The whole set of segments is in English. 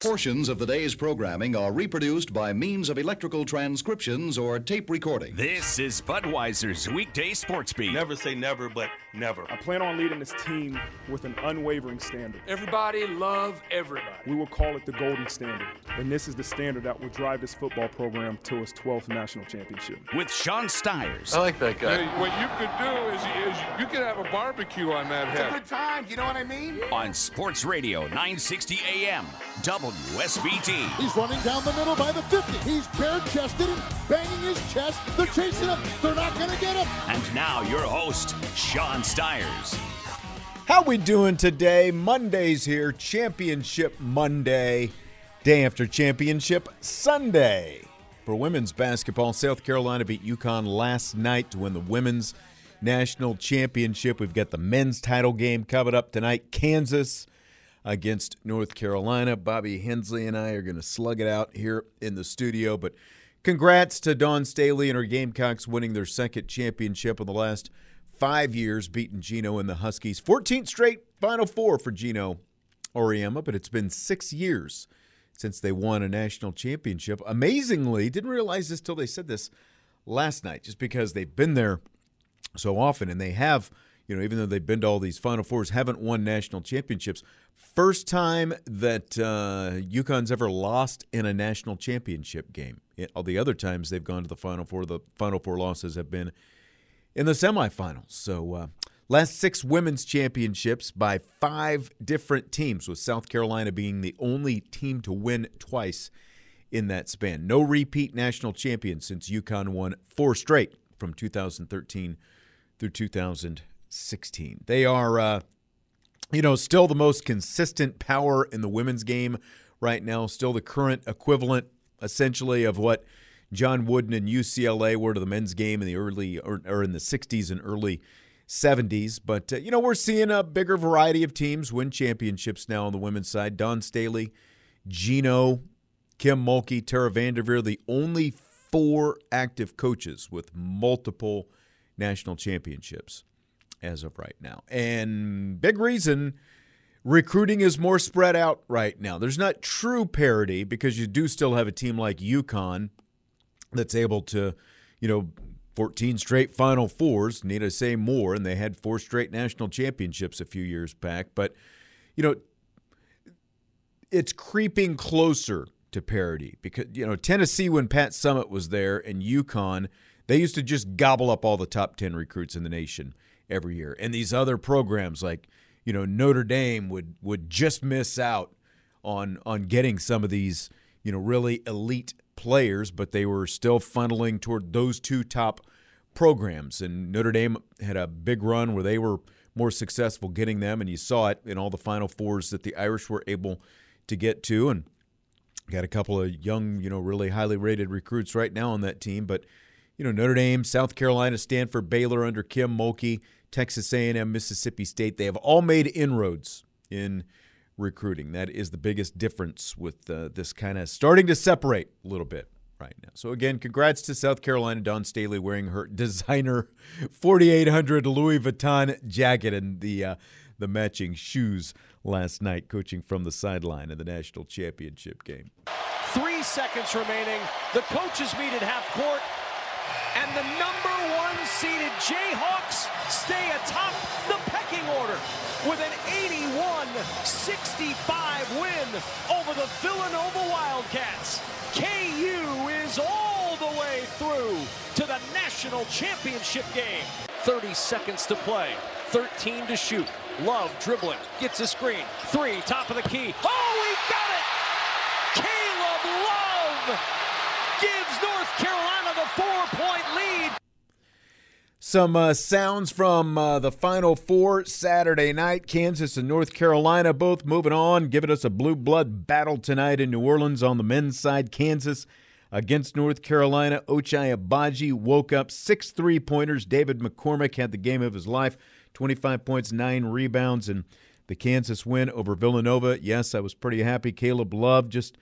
Portions of the day's programming are reproduced by means of electrical transcriptions or tape recording. This is Budweiser's weekday sports beat. Never say never, but never. I plan on leading this team with an unwavering standard. Everybody love everybody. We will call it the golden standard. And this is the standard that will drive this football program to its 12th national championship. With Sean Stiers. I like that guy. Hey, what you could do is, is you could have a barbecue on that It's a good time, you know what I mean? On Sports Radio 960 AM, WSBT. He's running down the middle by the 50. He's bare chested and banging his chest. They're chasing him. They're not going to get him. And now your host, Sean Stiers. How we doing today? Monday's here, Championship Monday, day after Championship Sunday. For women's basketball, South Carolina beat UConn last night to win the women's national championship. We've got the men's title game coming up tonight. Kansas against North Carolina. Bobby Hensley and I are going to slug it out here in the studio. But congrats to Dawn Staley and her Gamecocks winning their second championship in the last five years, beating Geno and the Huskies. 14th straight Final Four for Geno Auriemma, but it's been six years since they won a national championship. Amazingly, didn't realize this till they said this last night, just because they've been there so often and they have, you know, even though they've been to all these Final Fours, haven't won national championships. First time that uh, UConn's ever lost in a national championship game. It- all the other times they've gone to the Final Four, the Final Four losses have been in the semifinals. So, uh, last six women's championships by five different teams, with South Carolina being the only team to win twice in that span. No repeat national champion since UConn won four straight from 2013 through 2016. They are, uh, you know, still the most consistent power in the women's game right now, still the current equivalent, essentially, of what John Wooden and UCLA were to the men's game in the early or, or in the 60s and early 70s. But, uh, you know, we're seeing a bigger variety of teams win championships now on the women's side. Dawn Staley, Geno, Kim Mulkey, Tara VanDerveer, the only four active coaches with multiple national championships as of right now. And big reason recruiting is more spread out right now. There's not true parity because you do still have a team like UConn that's able to, you know, 14 straight Final Fours, need I say more, and they had four straight national championships a few years back. But, you know, it's creeping closer to parity because, you know, Tennessee, when Pat Summitt was there, and UConn, they used to just gobble up all the top 10 recruits in the nation every year. And these other programs like, you know, Notre Dame would would just miss out on on getting some of these, you know, really elite players, but they were still funneling toward those two top programs. And Notre Dame had a big run where they were more successful getting them, and you saw it in all the Final Fours that the Irish were able to get to. And got a couple of young, you know, really highly rated recruits right now on that team. But you know, Notre Dame, South Carolina, Stanford, Baylor under Kim Mulkey, Texas A&M, Mississippi State, they have all made inroads in recruiting. That is the biggest difference with uh, this kind of starting to separate a little bit right now. So again, congrats to South Carolina, Dawn Staley wearing her designer 4800 Louis Vuitton jacket and the uh, the matching shoes last night, coaching from the sideline in the national championship game. Three seconds remaining. The coaches meet at half court. The number one seeded Jayhawks stay atop the pecking order with an 81 65 win over the Villanova Wildcats. KU is all the way through to the national championship game. 30 seconds to play, 13 to shoot. Love dribbling, gets a screen. Three, top of the key. Oh, he got it! Caleb Love gives North Carolina the four point lead. Some uh, sounds from uh, the Final Four Saturday night. Kansas and North Carolina both moving on, giving us a blue blood battle tonight in New Orleans on the men's side. Kansas against North Carolina. Ochai Agbaji woke up six three pointers. David McCormack had the game of his life 25 points, nine rebounds, and the Kansas win over Villanova. Yes, I was pretty happy. Caleb Love just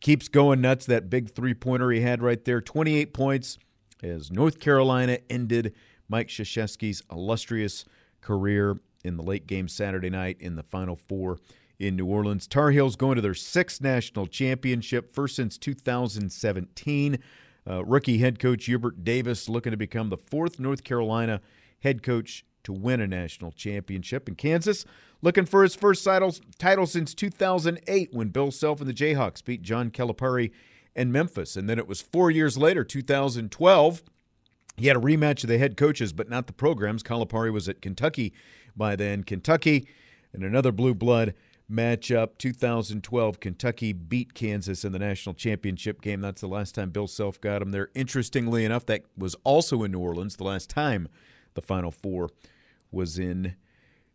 keeps going nuts. That big three pointer he had right there 28 points as North Carolina ended Mike Krzyzewski's illustrious career in the late game Saturday night in the Final Four in New Orleans. Tar Heels going to their sixth national championship, first since 2017. Uh, rookie head coach Hubert Davis looking to become the fourth North Carolina head coach to win a national championship. And Kansas looking for his first title, title since 2008 when Bill Self and the Jayhawks beat John Calipari and Memphis. And then it was four years later, 2012 he had a rematch of the head coaches, but not the programs. Calipari was at Kentucky by then. Kentucky and another blue blood matchup. 2012, Kentucky beat Kansas in the national championship game. That's the last time Bill Self got him there. Interestingly enough, that was also in New Orleans. The last time the Final Four was in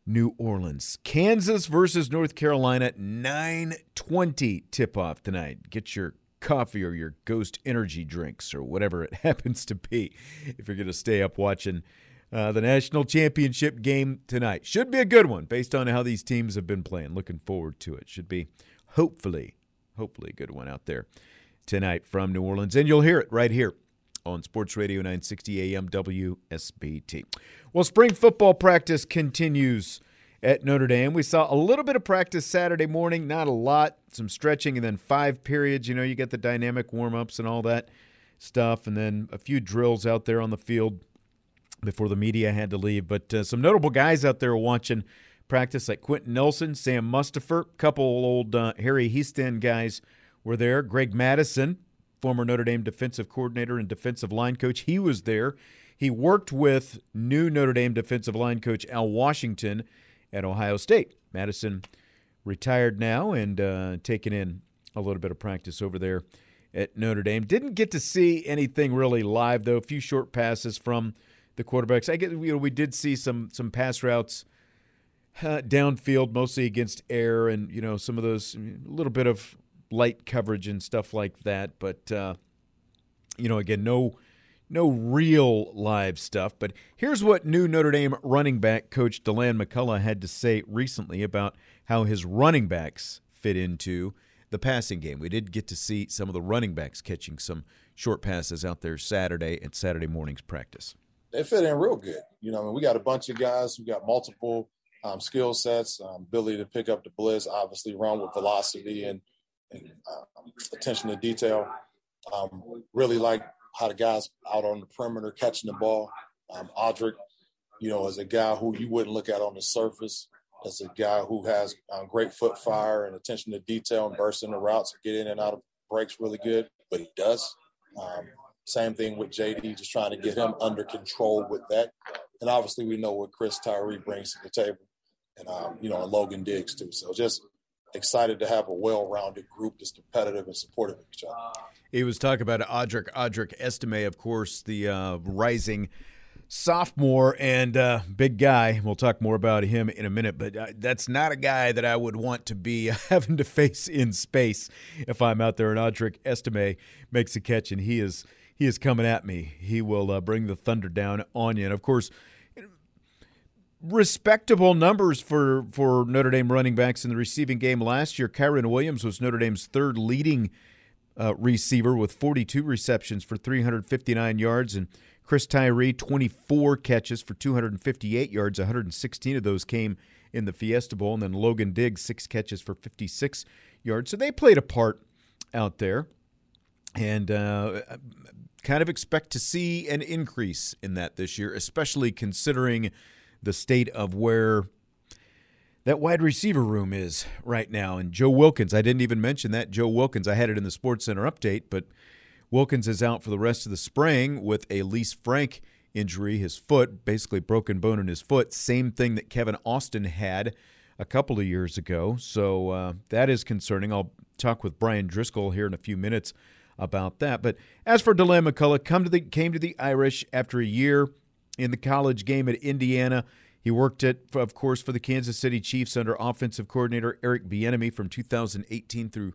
New Orleans. Kansas versus North Carolina, 920 tip off tonight. Get your coffee or your ghost energy drinks or whatever it happens to be if you're going to stay up watching uh, the national championship game tonight. Should be a good one based on how these teams have been playing. Looking forward to it. Should be hopefully, hopefully a good one out there tonight from New Orleans. And you'll hear it right here on Sports Radio 960 AM WSBT. Well, spring football practice continues at Notre Dame. We saw a little bit of practice Saturday morning, not a lot, some stretching, and then five periods. You know, you get the dynamic warm ups and all that stuff, and then a few drills out there on the field before the media had to leave. But uh, some notable guys out there watching practice, like Quenton Nelson, Sam Mustipher, a couple old uh, Harry Hiestand guys were there. Greg Mattison, former Notre Dame defensive coordinator and defensive line coach, he was there. He worked with new Notre Dame defensive line coach Al Washington at Ohio State. Mattison retired now and uh, taking in a little bit of practice over there at Notre Dame. Didn't get to see anything really live though. A few short passes from the quarterbacks. I get you know we did see some some pass routes uh, downfield, mostly against air, and you know some of those a little bit of light coverage and stuff like that. But uh, you know again no no real live stuff. But here's what new Notre Dame running back coach Deland McCullough had to say recently about how his running backs fit into the passing game. We did get to see some of the running backs catching some short passes out there Saturday at Saturday morning's practice. They fit in real good. You know, I mean, we got a bunch of guys. We got multiple um, skill sets, um, ability to pick up the blitz, obviously run with velocity and, and uh, attention to detail. Um, really like how the guys out on the perimeter catching the ball. Um, you know, as a guy who you wouldn't look at on the surface, as a guy who has um, great foot fire and attention to detail and bursting the routes get in and out of breaks really good, but he does. Um, same thing with JD, just trying to get him under control with that. And obviously, we know what Chris Tyree brings to the table, and um, you know, and Logan Diggs too. So just excited to have a well-rounded group that's competitive and supportive of each other. He was talking about Audric Audric Estime, of course, the uh, rising sophomore and uh, big guy. We'll talk more about him in a minute, but uh, that's not a guy that I would want to be having to face in space if I'm out there and Audric Estime makes a catch and he is he is coming at me. He will uh, bring the thunder down on you. And of course, respectable numbers for for Notre Dame running backs in the receiving game last year. Kyren Williams was Notre Dame's third leading uh, receiver with 42 receptions for 359 yards, and Chris Tyree 24 catches for 258 yards. 116 of those came in the Fiesta Bowl, and then Logan Diggs six catches for 56 yards. So they played a part out there, and uh, kind of expect to see an increase in that this year, especially considering the state of where that wide receiver room is right now. And Joe Wilkins, I didn't even mention that. Joe Wilkins, I had it in the Sports Center update, but Wilkins is out for the rest of the spring with a Lisfranc injury, his foot, basically broken bone in his foot. Same thing that Kevin Austin had a couple of years ago. So uh, that is concerning. I'll talk with Brian Driscoll here in a few minutes about that. But as for Deland McCullough, come to the came to the Irish after a year in the college game at Indiana. He worked at, of course, for the Kansas City Chiefs under offensive coordinator Eric Bieniemy from 2018 through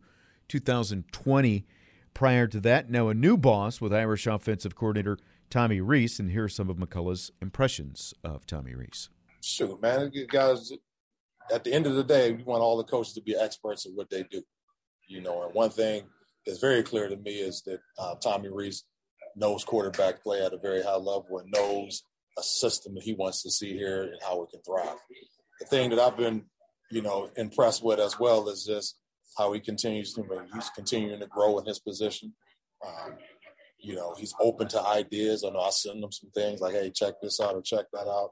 2020. Prior to that, now a new boss with Irish offensive coordinator Tommy Rees, and here are some of McCullough's impressions of Tommy Rees. Shoot, man, guys. At the end of the day, we want all the coaches to be experts at what they do. You know, and one thing that's very clear to me is that uh, Tommy Rees knows quarterback play at a very high level and knows a system that he wants to see here and how it can thrive. The thing that I've been, you know, impressed with as well is just how he continues to, he's continuing to grow in his position. Um, you know, he's open to ideas. I know I send him some things like, hey, check this out or check that out.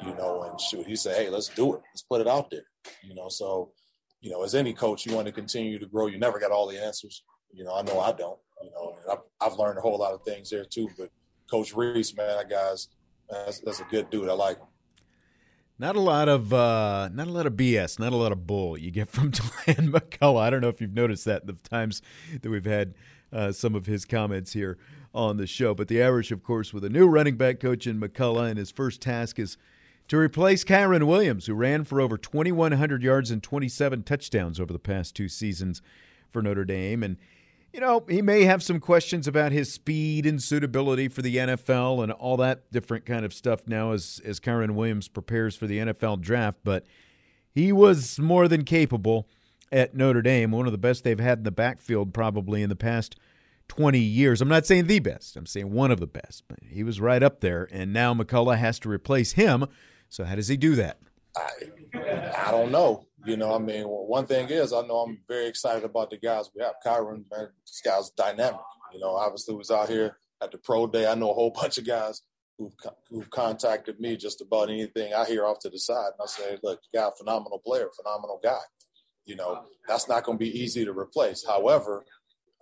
You know, and shoot, he said, hey, let's do it. Let's put it out there. You know, so, you know, as any coach, you want to continue to grow. You never got all the answers. You know, I know I don't. You know, I've, I've learned a whole lot of things there too. But Coach Rees, man, that guy's that's, that's a good dude. I like him. Not a lot of uh, not a lot of BS, not a lot of bull you get from Deland McCullough. I don't know if you've noticed that the times that we've had uh, some of his comments here on the show. But the Irish, of course, with a new running back coach in McCullough, and his first task is to replace Kyren Williams, who ran for over 2,100 yards and 27 touchdowns over the past two seasons for Notre Dame. And you know, he may have some questions about his speed and suitability for the NFL and all that different kind of stuff now as as Kyren Williams prepares for the NFL draft, but he was more than capable at Notre Dame, one of the best they've had in the backfield probably in the past 20 years. I'm not saying the best. I'm saying one of the best, but he was right up there and now McCullough has to replace him. So how does he do that? I I don't know. You know, I mean, one thing is, I know I'm very excited about the guys we have. Kyren, man, this guy's dynamic. You know, obviously was out here at the pro day. I know a whole bunch of guys who've, who've contacted me just about anything I hear off to the side. And I say, look, you got a phenomenal player, phenomenal guy. You know, that's not going to be easy to replace. However,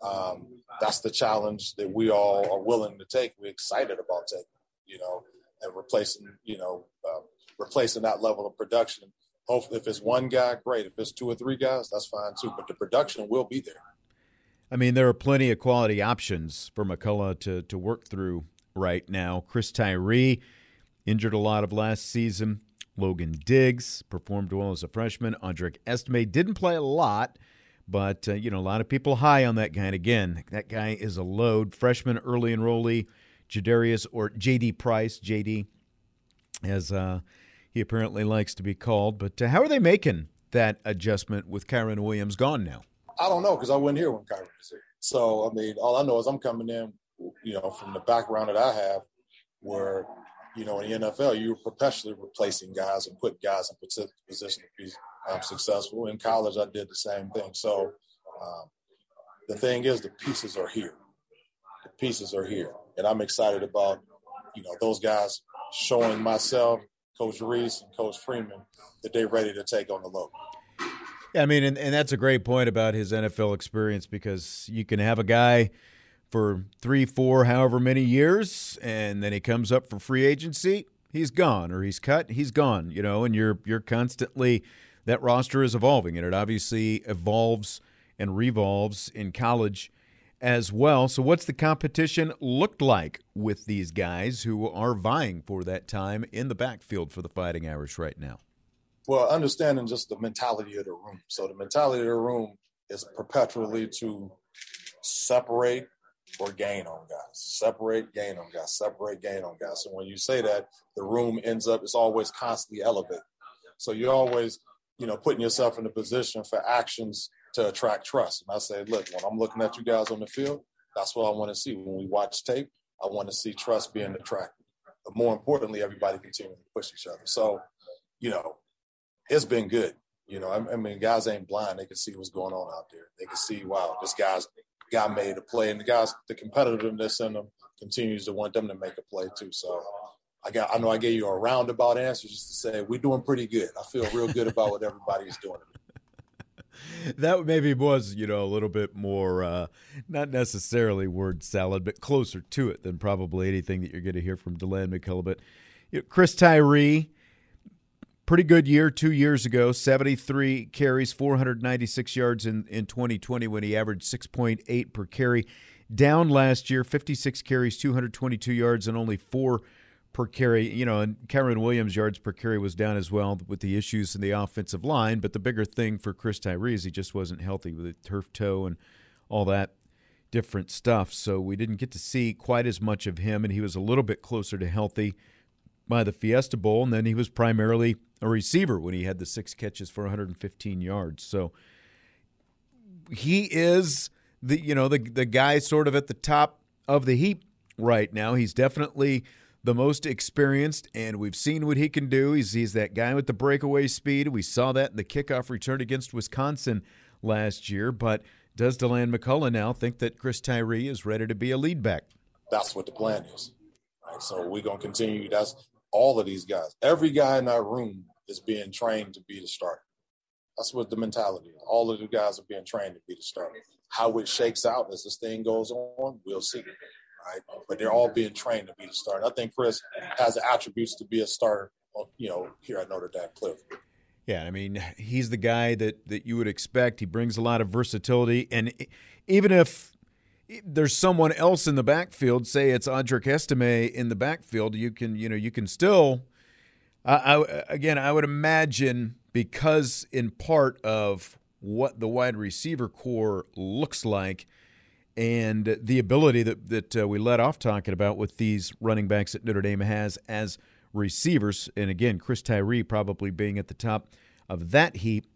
um, that's the challenge that we all are willing to take. We're excited about taking, you know, and replacing, you know, uh, replacing that level of production Hopefully, if it's one guy, great. If it's two or three guys, that's fine too. But the production will be there. I mean, there are plenty of quality options for McCullough to to work through right now. Chris Tyree injured a lot of last season. Logan Diggs performed well as a freshman. Audric Estime didn't play a lot, but uh, you know a lot of people high on that guy. And again, that guy is a load. Freshman early enrollee, Jadarius or JD Price. JD has uh, he apparently likes to be called. But uh, how are they making that adjustment with Kyren Williams gone now? I don't know because I wasn't here when Kyren was here. So I mean, all I know is I'm coming in, you know, from the background that I have, where you know in the NFL you're perpetually replacing guys and putting guys in position to be um, successful. In college, I did the same thing. So um, the thing is, the pieces are here. The pieces are here, and I'm excited about you know those guys showing myself Coach Rees and Coach Freeman that they're ready to take on the load. I mean, and, and that's a great point about his NFL experience because you can have a guy for three, four, however many years, and then he comes up for free agency, he's gone, or he's cut, he's gone. You know, and you're you're constantly that roster is evolving, and it obviously evolves and revolves in college as well. So, what's the competition looked like with these guys who are vying for that time in the backfield for the Fighting Irish right now? Well, understanding just the mentality of the room. So, the mentality of the room is perpetually to separate or gain on guys, separate, gain on guys, separate, gain on guys. So, when you say that, the room ends up, it's always constantly elevated. So, you're always, you know, putting yourself in a position for actions to attract trust. And I said, look, when I'm looking at you guys on the field, that's what I want to see. When we watch tape, I want to see trust being attracted. But more importantly, everybody continuing to push each other. So, you know, it's been good. You know, I, I mean, guys ain't blind. They can see what's going on out there. They can see, wow, this guy's guy made a play, and the guys, the competitiveness in them continues to want them to make a play too. So, I got, I know I gave you a roundabout answer just to say we're doing pretty good. I feel real good about what everybody's doing that maybe was, you know, a little bit more, uh, not necessarily word salad, but closer to it than probably anything that you're going to hear from Deland McCullough. But you know, Chris Tyree, pretty good year two years ago 73 carries, 496 yards in, in 2020 when he averaged 6.8 per carry. Down last year, 56 carries, 222 yards, and only four per carry. You know, and Kyren Williams' yards per carry was down as well with the issues in the offensive line. But the bigger thing for Chris Tyree is he just wasn't healthy with a turf toe and all that different stuff. So we didn't get to see quite as much of him, and he was a little bit closer to healthy by the Fiesta Bowl. And then he was primarily a receiver when he had the six catches for 115 yards. So he is the you know the the guy sort of at the top of the heap right now. He's definitely the most experienced, and we've seen what he can do. He's he's that guy with the breakaway speed. We saw that in the kickoff return against Wisconsin last year. But does Deland McCullough now think that Chris Tyree is ready to be a lead back? That's what the plan is. Right? So we're gonna continue. That's all of these guys. Every guy in our room is being trained to be the starter. That's what the mentality is. All of the guys are being trained to be the starter. How it shakes out as this thing goes on, we'll see. Right? But they're all being trained to be the starter. I think Chris has the attributes to be a starter, you know, here at Notre Dame Cliff. Yeah, I mean, he's the guy that, that you would expect. He brings a lot of versatility. And even if there's someone else in the backfield, say it's Audric Estime in the backfield, you can, you know, you can still – I, I, again, I would imagine because in part of what the wide receiver core looks like and the ability that, that uh, we let off talking about with these running backs that Notre Dame has as receivers, and again, Chris Tyree probably being at the top of that heap,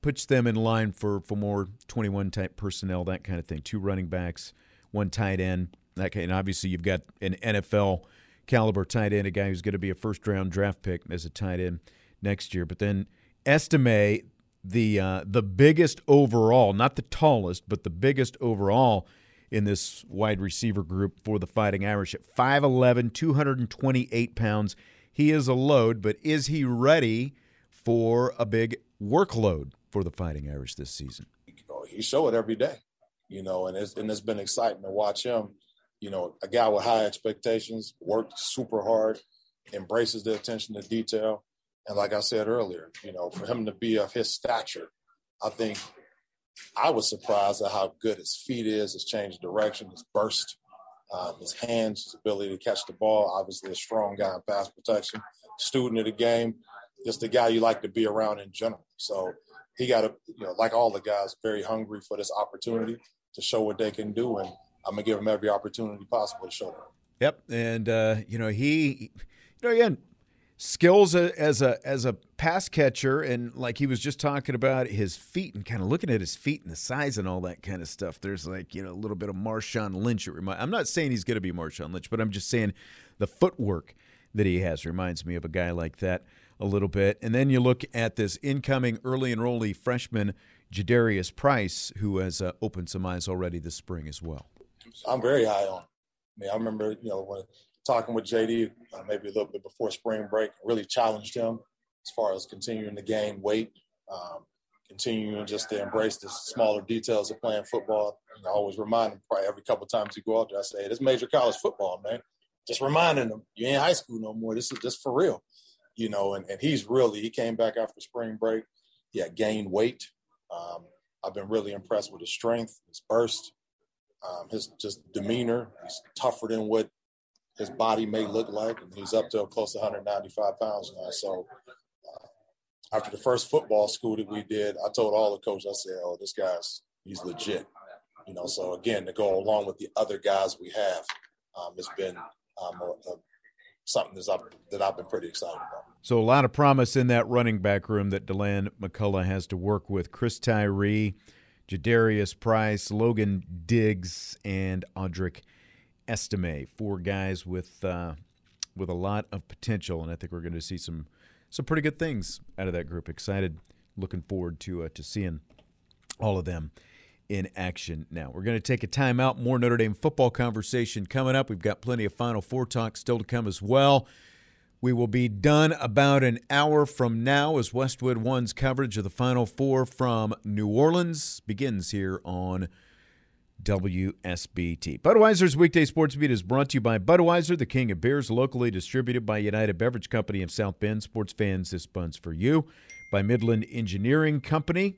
puts them in line for, for more 21 type personnel, that kind of thing. Two running backs, one tight end, that kind. And obviously, you've got an NFL caliber tight end, a guy who's going to be a first round draft pick as a tight end next year. But then Estime the uh, the biggest overall, not the tallest, but the biggest overall in this wide receiver group for the Fighting Irish at 5'11", 228 pounds. He is a load, but is he ready for a big workload for the Fighting Irish this season? He show it every day, you know, and it's and it's been exciting to watch him you know, a guy with high expectations, worked super hard, embraces the attention to detail. And like I said earlier, you know, for him to be of his stature, I think I was surprised at how good his feet is, his change of direction, his burst, um, his hands, his ability to catch the ball. Obviously, a strong guy in pass protection, student of the game, just the guy you like to be around in general. So he got a, you know, like all the guys, very hungry for this opportunity to show what they can do. And I'm gonna give him every opportunity possible to show that. Yep, and uh, you know he, you know again, skills as a as a pass catcher, and like he was just talking about his feet and kind of looking at his feet and the size and all that kind of stuff. There's like you know a little bit of Marshawn Lynch. It remind, I'm not saying he's gonna be Marshawn Lynch, but I'm just saying the footwork that he has reminds me of a guy like that a little bit. And then you look at this incoming early enrollee freshman. Jadarius Price, who has uh, opened some eyes already this spring as well. I'm very high on. I mean, I remember, you know, when talking with JD uh, maybe a little bit before spring break, really challenged him as far as continuing to gain weight, um, continuing just to embrace the smaller details of playing football. And I always remind him probably every couple times you go out there, I say, hey, this major college football, man. Just reminding him, you ain't high school no more. This is just for real, you know. And, and he's really, he came back after spring break. He had gained weight. Um, I've been really impressed with his strength, his burst, um, his just demeanor. He's tougher than what his body may look like, and he's up to close to 195 pounds now. So uh, after the first football school that we did, I told all the coaches, I said, "Oh, this guy's he's legit." You know, so again, to go along with the other guys we have, um, it's been um, a, a, something that's that I've been pretty excited about. So a lot of promise in that running back room that Deland McCullough has to work with. Chris Tyree Jadarius Price, Logan Diggs, and Audric Estime. Four guys with uh, with a lot of potential, and I think we're going to see some some pretty good things out of that group. Excited, looking forward to uh, to seeing all of them in action. Now we're going to take a timeout. More Notre Dame football conversation coming up. We've got plenty of Final Four talk still to come as well. We will be done about an hour from now as Westwood One's coverage of the Final Four from New Orleans begins here on WSBT. Budweiser's weekday sports beat is brought to you by Budweiser, the king of beers, locally distributed by United Beverage Company of South Bend. Sports fans, this bun's for you. By Midland Engineering Company,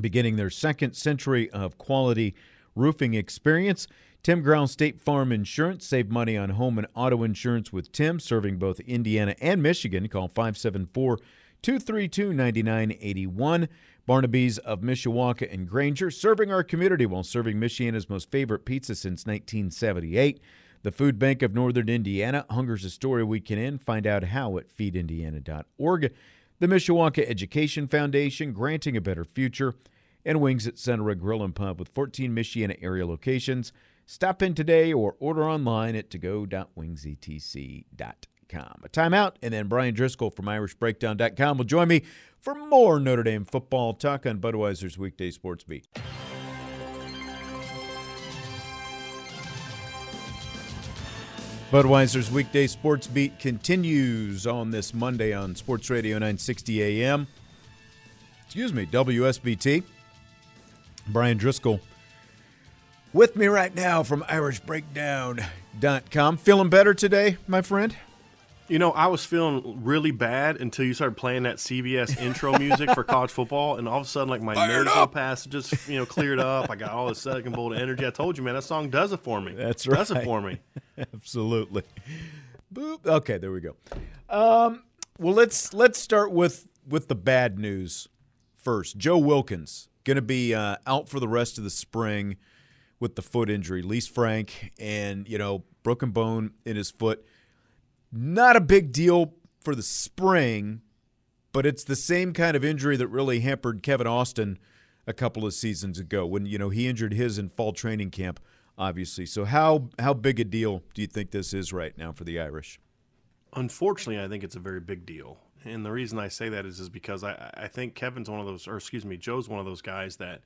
beginning their second century of quality roofing experience. Tim Ground State Farm Insurance. Save money on home and auto insurance with Tim, serving both Indiana and Michigan. Call 574 232 9981. Barnaby's of Mishawaka and Granger, serving our community while serving Michiana's most favorite pizza since 1978. The Food Bank of Northern Indiana. Hunger's a story we can end. Find out how at feedindiana.org. The Mishawaka Education Foundation, granting a better future. And Wings Etc. Grill and Pub with 14 Michiana area locations. Stop in today or order online at togo.wingsetc.com. A timeout, and then Brian Driscoll from IrishBreakdown.com will join me for more Notre Dame football talk on Budweiser's Weekday Sports Beat. Budweiser's Weekday Sports Beat continues on this Monday on Sports Radio 960 AM. Excuse me, WSBT. Brian Driscoll with me right now from IrishBreakdown.com. Feeling better today, my friend? You know, I was feeling really bad until you started playing that CBS intro music for college football, and all of a sudden, like my nasal passages, you know, cleared up. I got all the second bolt of energy. I told you, man, that song does it for me. That's right. Does it for me. Absolutely. Boop. Okay, there we go. Um, well, let's let's start with with the bad news first. Joe Wilkins going to be uh, out for the rest of the spring with the foot injury. Lisfranc and you know broken bone in his foot. Not a big deal for the spring, but it's the same kind of injury that really hampered Kevin Austin a couple of seasons ago when you know he injured his in fall training camp obviously. So how how big a deal do you think this is right now for the Irish? Unfortunately, I think it's a very big deal. And the reason I say that is is because I, I think Kevin's one of those or excuse me, Joe's one of those guys that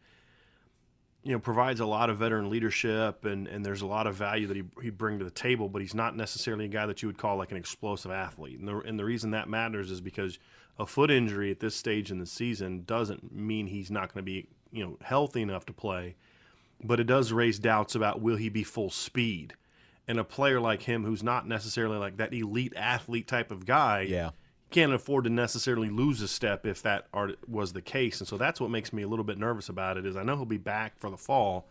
you know provides a lot of veteran leadership and, and there's a lot of value that he he bring to the table, but he's not necessarily a guy that you would call like an explosive athlete. And the and the reason that matters is because a foot injury at this stage in the season doesn't mean he's not going to be you know healthy enough to play but it does raise doubts about will he be full speed. And a player like him, who's not necessarily like that elite athlete type of guy, yeah, can't afford to necessarily lose a step if that was the case. And so that's what makes me a little bit nervous about it. Is I know he'll be back for the fall,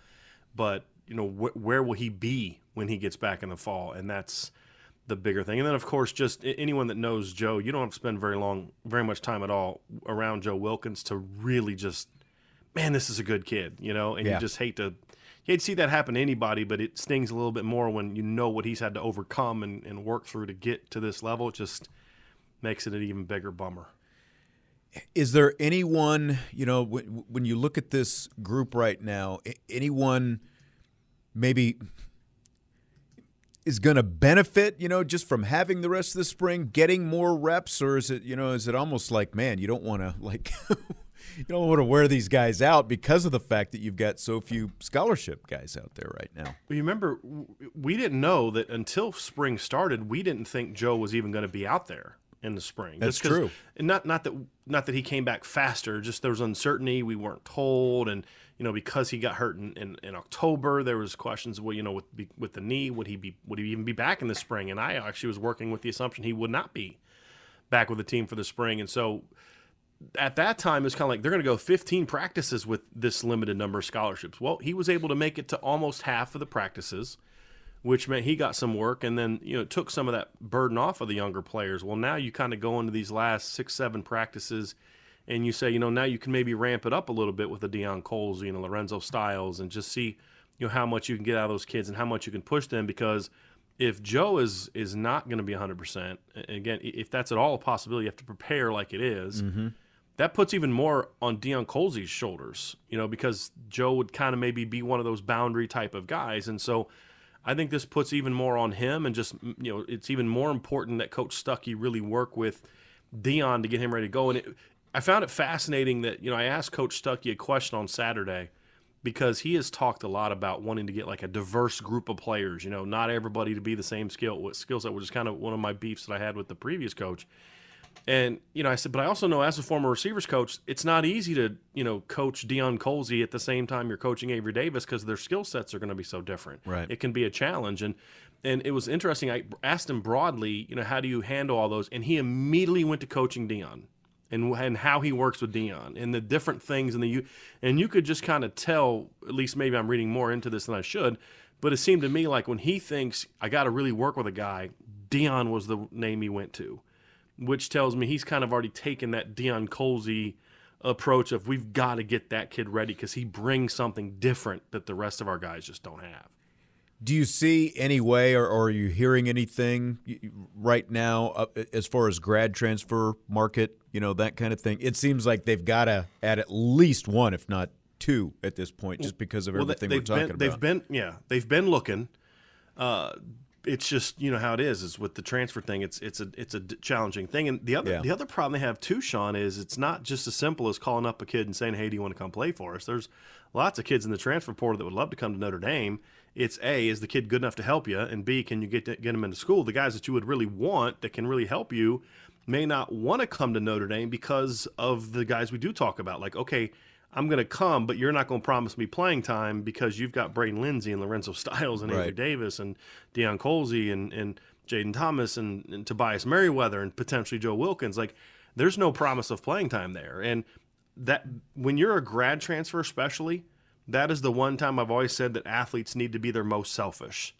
but you know wh- where will he be when he gets back in the fall? And that's the bigger thing. And then of course, just anyone that knows Joe, you don't have to spend very long, very much time at all around Joe Wilkins to really just man, this is a good kid, you know, and Yeah. you just hate to you hate to see that happen to anybody, but it stings a little bit more when you know what he's had to overcome and, and work through to get to this level. It just makes it an even bigger bummer. Is there anyone, you know, when, when you look at this group right now, anyone maybe is going to benefit, you know, just from having the rest of the spring, getting more reps, or is it, you know, is it almost like, man, you don't want to like, you don't want to wear these guys out because of the fact that you've got so few scholarship guys out there right now. Well, you remember, we didn't know that until spring started. We didn't think Joe was even going to be out there in the spring. That's true. And not not that not that he came back faster. Just there was uncertainty. We weren't told, and you know because he got hurt in, in, in October, there was questions. Well, you know, with with the knee, would he be would he even be back in the spring? And I actually was working with the assumption he would not be back with the team for the spring. And so at that time, it's kind of like they're going to go 15 practices with this limited number of scholarships. Well, he was able to make it to almost half of the practices, which meant he got some work and then, you know, took some of that burden off of the younger players. Well, now you kind of go into these last six, seven practices and you say, you know, now you can maybe ramp it up a little bit with the Deion Colzie, you know, Lorenzo Styles, and just see, you know, how much you can get out of those kids and how much you can push them because if Joe is is not going to be 100%, a- again, if that's at all a possibility, you have to prepare like it is mm-hmm. that puts even more on Deion Colzie's shoulders, you know, because Joe would kind of maybe be one of those boundary type of guys. And so I think this puts even more on him and just, you know, it's even more important that Coach Stuckey really work with Deion to get him ready to go. And it, I found it fascinating that, you know, I asked Coach Stuckey a question on Saturday because he has talked a lot about wanting to get like a diverse group of players, you know, not everybody to be the same skill skill set, which is kind of one of my beefs that I had with the previous coach. And you know, I said, but I also know as a former receivers coach, it's not easy to you know coach Deion Colzie at the same time you're coaching Avery Davis because their skill sets are going to be so different. Right. It can be a challenge, and and it was interesting. I asked him broadly, you know, how do you handle all those? And he immediately went to coaching Deion, and and how he works with Deion and the different things and the you and you could just kind of tell at least maybe I'm reading more into this than I should, but it seemed to me like when he thinks I got to really work with a guy, Deion was the name he went to, which tells me he's kind of already taken that Deion Colzie approach of we've got to get that kid ready because he brings something different that the rest of our guys just don't have. Do you see any way, or, or are you hearing anything right now uh, as far as grad transfer market, you know, that kind of thing? It seems like they've got to add at least one, if not two, at this point, just because of Well, everything they- we're talking been, about. They've been, yeah, they've been looking. Uh, it's just you know how it is. Is with the transfer thing. It's it's a it's a challenging thing. And the other Yeah. the other problem they have too, Sean, is it's not just as simple as calling up a kid and saying, "Hey, do you want to come play for us?" There's lots of kids in the transfer portal that would love to come to Notre Dame. It's a is the kid good enough to help you, and b can you get to, get them into school? The guys that you would really want that can really help you may not want to come to Notre Dame because of the guys we do talk about. Like, okay, I'm going to come, but you're not going to promise me playing time because you've got Braden Lenzy and Lorenzo Styles and Right. Davis and Deion Colzie and, and Jayden Thomas and, and Tobias Merriweather and potentially Joe Wilkins. Like, there's no promise of playing time there. And that when you're a grad transfer, especially, that is the one time I've always said that athletes need to be their most selfish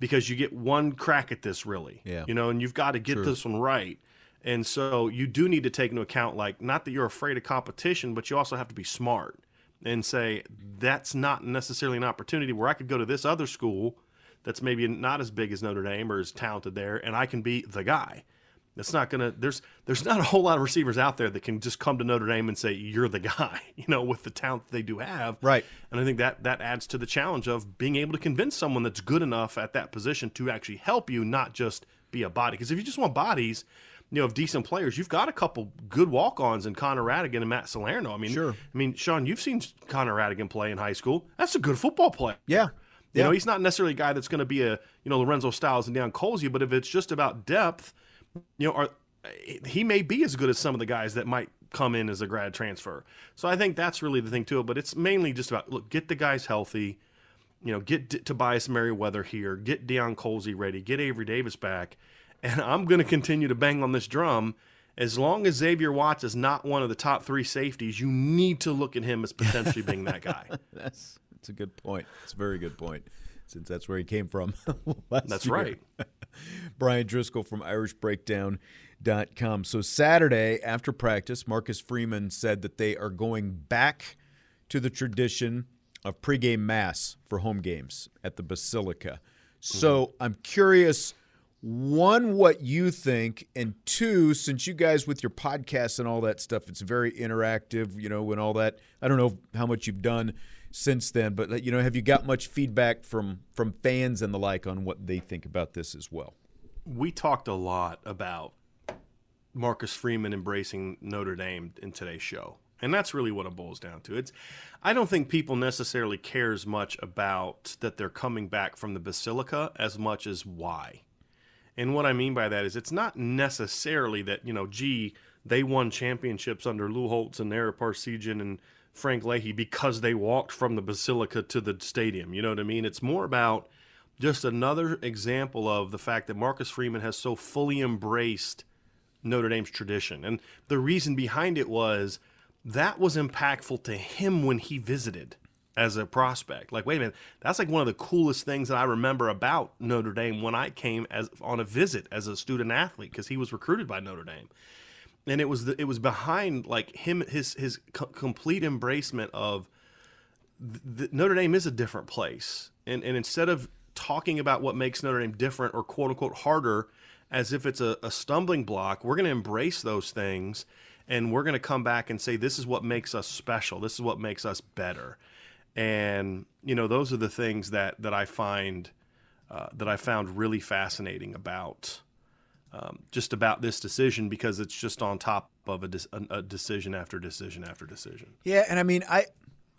because you get one crack at this, really. Yeah. You know, and you've got to get True. this one right. And so you do need to take into account, like, not that you're afraid of competition, but you also have to be smart and say, that's not necessarily an opportunity where I could go to this other school that's maybe not as big as Notre Dame or as talented there, and I can be the guy. That's not gonna. There's there's not a whole lot of receivers out there that can just come to Notre Dame and say you're the guy. You know, with the talent that they do have. Right. And I think that that adds to the challenge of being able to convince someone that's good enough at that position to actually help you, not just be a body. Because if you just want bodies, you know, of decent players, you've got a couple good walk-ons in Connor Radigan and Matt Salerno. I mean, Sure. I mean, Sean, you've seen Connor Radigan play in high school. That's a good football player. yeah. You Yeah. know, he's not necessarily a guy that's going to be a you know Lorenzo Styles and Deion Colzie, but if it's just about depth, you know, are, he may be as good as some of the guys that might come in as a grad transfer. So I think that's really the thing to it. But it's mainly just about look, get the guys healthy. You know, get D- Tobias Merriweather here, get Deion Colzie ready, get Avery Davis back, and I'm going to continue to bang on this drum. As long as Xavier Watts is not one of the top three safeties, you need to look at him as potentially being that guy. That's that's a good point. It's a very good point, since that's where he came from. last That's year. right. Brian Driscoll from IrishBreakdown.com. So Saturday after practice, Marcus Freeman said that they are going back to the tradition of pregame mass for home games at the Basilica. So mm-hmm. I'm curious. One, what you think, and two, since you guys with your podcast and all that stuff, it's very interactive, you know, and all that. I don't know how much you've done since then, but you know, have you got much feedback from from fans and the like on what they think about this as well? we talked a lot about Marcus Freeman embracing Notre Dame in today's show. And that's really what it boils down to. It's I don't think people necessarily care as much about that they're coming back from the Basilica as much as why. And what I mean by that is it's not necessarily that, you know, gee, they won championships under Lou Holtz and Eric Parseghian and Frank Leahy because they walked from the Basilica to the stadium. You know what I mean? It's more about just another example of the fact that Marcus Freeman has so fully embraced Notre Dame's tradition. And the reason behind it was that was impactful to him when he visited as a prospect. Like, wait a minute, that's like one of the coolest things that I remember about Notre Dame when I came as on a visit as a student athlete because he was recruited by Notre Dame. And it was the, it was behind like him his his co- complete embracement of th- Notre Dame is a different place. And and instead of talking about what makes Notre Dame different or quote unquote harder as if it's a, a stumbling block, we're going to embrace those things and we're going to come back and say this is what makes us special. This is what makes us better. And you know, those are the things that that I find uh, that I found really fascinating about um, just about this decision because it's just on top of a, dis- a, decision after decision after decision. Yeah, and I mean, I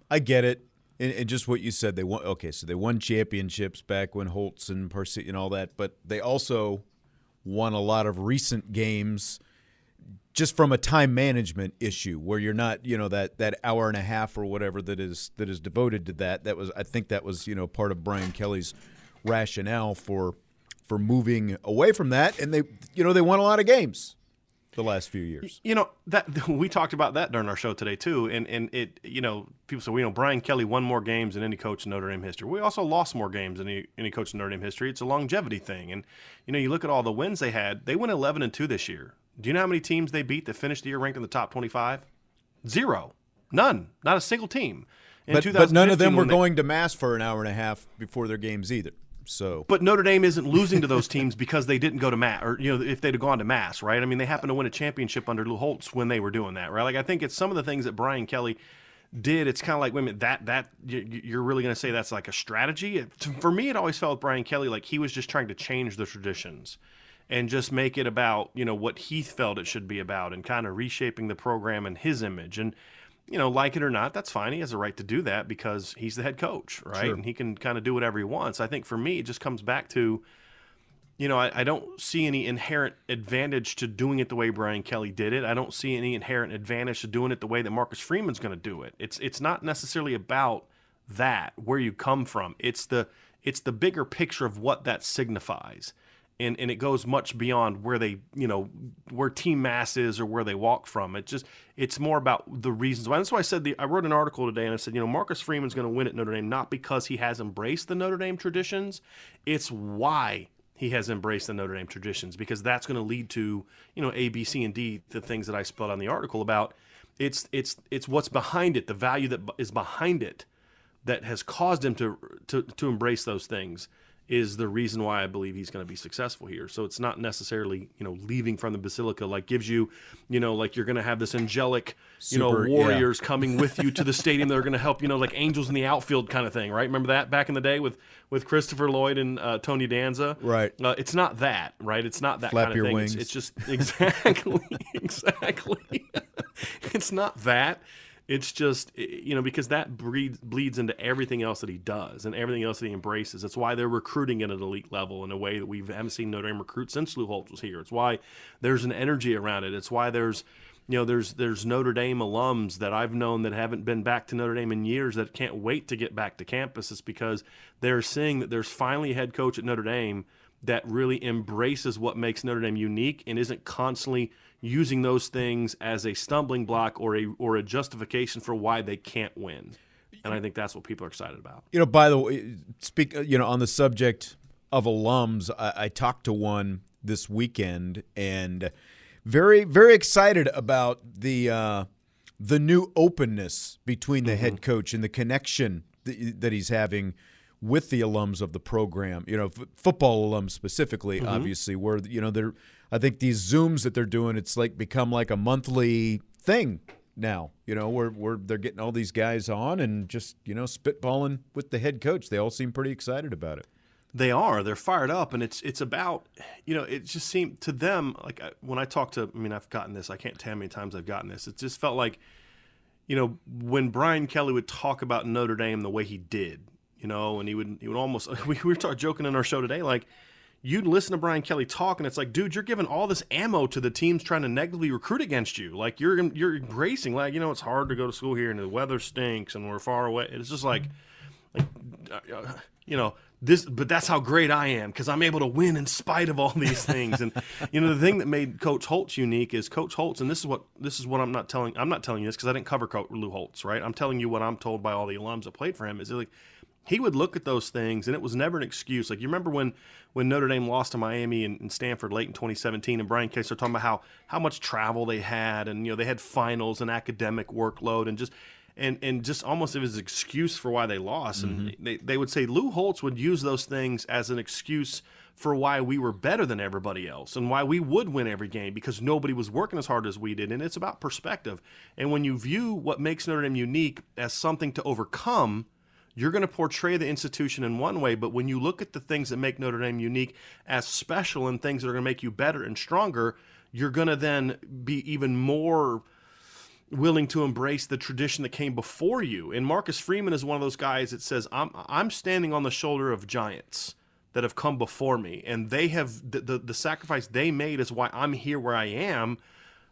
I get it, and, and just what you said. They won. Okay, so they won championships back when Holtz and Parsi and all that, but they also won a lot of recent games just from a time management issue where you're not you know that that hour and a half or whatever that is that is devoted to that that was i think that was you know part of brian kelly's rationale for for moving away from that and they you know they won a lot of games the last few years. You know that we talked about that during our show today too, and and it you know people say we know Brian Kelly won more games than any coach in Notre Dame history. We also lost more games than any, any coach in Notre Dame history. It's a longevity thing, and you know you look at all the wins they had. They went eleven and two this year. Do you know how many teams they beat that finished the year ranked in the top twenty five? Zero, none, not a single team. In But, but none of them were they- going to mass for an hour and a half before their games either. So But Notre Dame isn't losing to those teams because they didn't go to mass, or you know, if they'd have gone to mass, right? I mean, they happened to win a championship under Lou Holtz when they were doing that, right? Like, I think it's some of the things that Brian Kelly did. It's kind of like, wait a minute, that that you- you're really going to say that's like a strategy? It- For me, it always felt with Brian Kelly like he was just trying to change the traditions and just make it about you know what he felt it should be about, and kind of reshaping the program and his image and. You know, like it or not, that's fine. He has a right to do that because he's the head coach, right? Sure. And he can kind of do whatever he wants. I think for me, it just comes back to, you know, I, I don't see any inherent advantage to doing it the way Brian Kelly did it. I don't see any inherent advantage to doing it the way that Marcus Freeman's going to do it. It's it's not necessarily about that where you come from. It's the it's the bigger picture of what that signifies. And, and it goes much beyond where they you know where team mass is or where they walk from. It just it's more about the reasons why. That's why I said the I wrote an article today and I said you know Marcus Freeman's going to win at Notre Dame not because he has embraced the Notre Dame traditions. It's why he has embraced the Notre Dame traditions because that's going to lead to you know A, B, C, and D, the things that I spelled on the article about. It's it's it's what's behind it, the value that is behind it, that has caused him to to to embrace those things is the reason why I believe he's going to be successful here. So it's not necessarily you know leaving from the basilica like gives you you know like you're going to have this angelic you Super, know yeah. warriors coming with you to the stadium that are going to help you know like angels in the outfield kind of thing, right? Remember that back in the day with with Christopher Lloyd and uh, Tony Danza, Right. Uh, it's not that, right? It's not that Flap kind of your thing. wings. It's, it's just exactly, exactly. it's not that. It's just you know because that breeds bleeds into everything else that he does and everything else that he embraces. It's why they're recruiting at an elite level in a way that we haven't seen Notre Dame recruit since Lou Holtz was here. It's why there's an energy around it. It's why there's you know there's there's Notre Dame alums that I've known that haven't been back to Notre Dame in years that can't wait to get back to campus. It's because they're seeing that there's finally a head coach at Notre Dame that really embraces what makes Notre Dame unique and isn't constantly using those things as a stumbling block or a or a justification for why they can't win. And I think that's what people are excited about. You know, by the way, speak. You know, on the subject of alums, I, I talked to one this weekend, and very, very excited about the uh, the new openness between the head coach and the connection that, that he's having with the alums of the program. You know, f- football alums specifically, mm-hmm. obviously, where you know they're. I think these zooms that they're doing, it's like become like a monthly thing now. You know, where where they're getting all these guys on and just you know spitballing with the head coach. They all seem pretty excited about it. They are. They're fired up, and it's it's about you know. It just seemed to them like I, when I talk to. I mean, I've gotten this. I can't tell how many times I've gotten this. It just felt like, you know, when Brian Kelly would talk about Notre Dame the way he did, you know, and he would he would almost. We, we were talking joking in our show today, like you'd listen to Brian Kelly talk, and it's like, dude, you're giving all this ammo to the teams trying to negatively recruit against you. Like you're you're embracing, like you know, it's hard to go to school here, and the weather stinks, and we're far away. It's just like like uh, you know this but that's how great i am because i'm able to win in spite of all these things and you know the thing that made coach holtz unique is coach holtz and this is what this is what i'm not telling i'm not telling you this because i didn't cover coach lou holtz right i'm telling you what i'm told by all the alums that played for him is like he would look at those things and it was never an excuse like you remember when when notre dame lost to miami and, and stanford late in 2017 and brian case talking about how how much travel they had and you know they had finals and academic workload and just and and just almost it was an excuse for why they lost. And mm-hmm. they, they would say Lou Holtz would use those things as an excuse for why we were better than everybody else and why we would win every game because nobody was working as hard as we did. And it's about perspective. And when you view what makes Notre Dame unique as something to overcome, you're going to portray the institution in one way, but when you look at the things that make Notre Dame unique as special and things that are going to make you better and stronger, you're going to then be even more willing to embrace the tradition that came before you. And Marcus Freeman is one of those guys that says, "I'm I'm standing on the shoulder of giants that have come before me, and they have the the, the sacrifice they made is why I'm here where I am."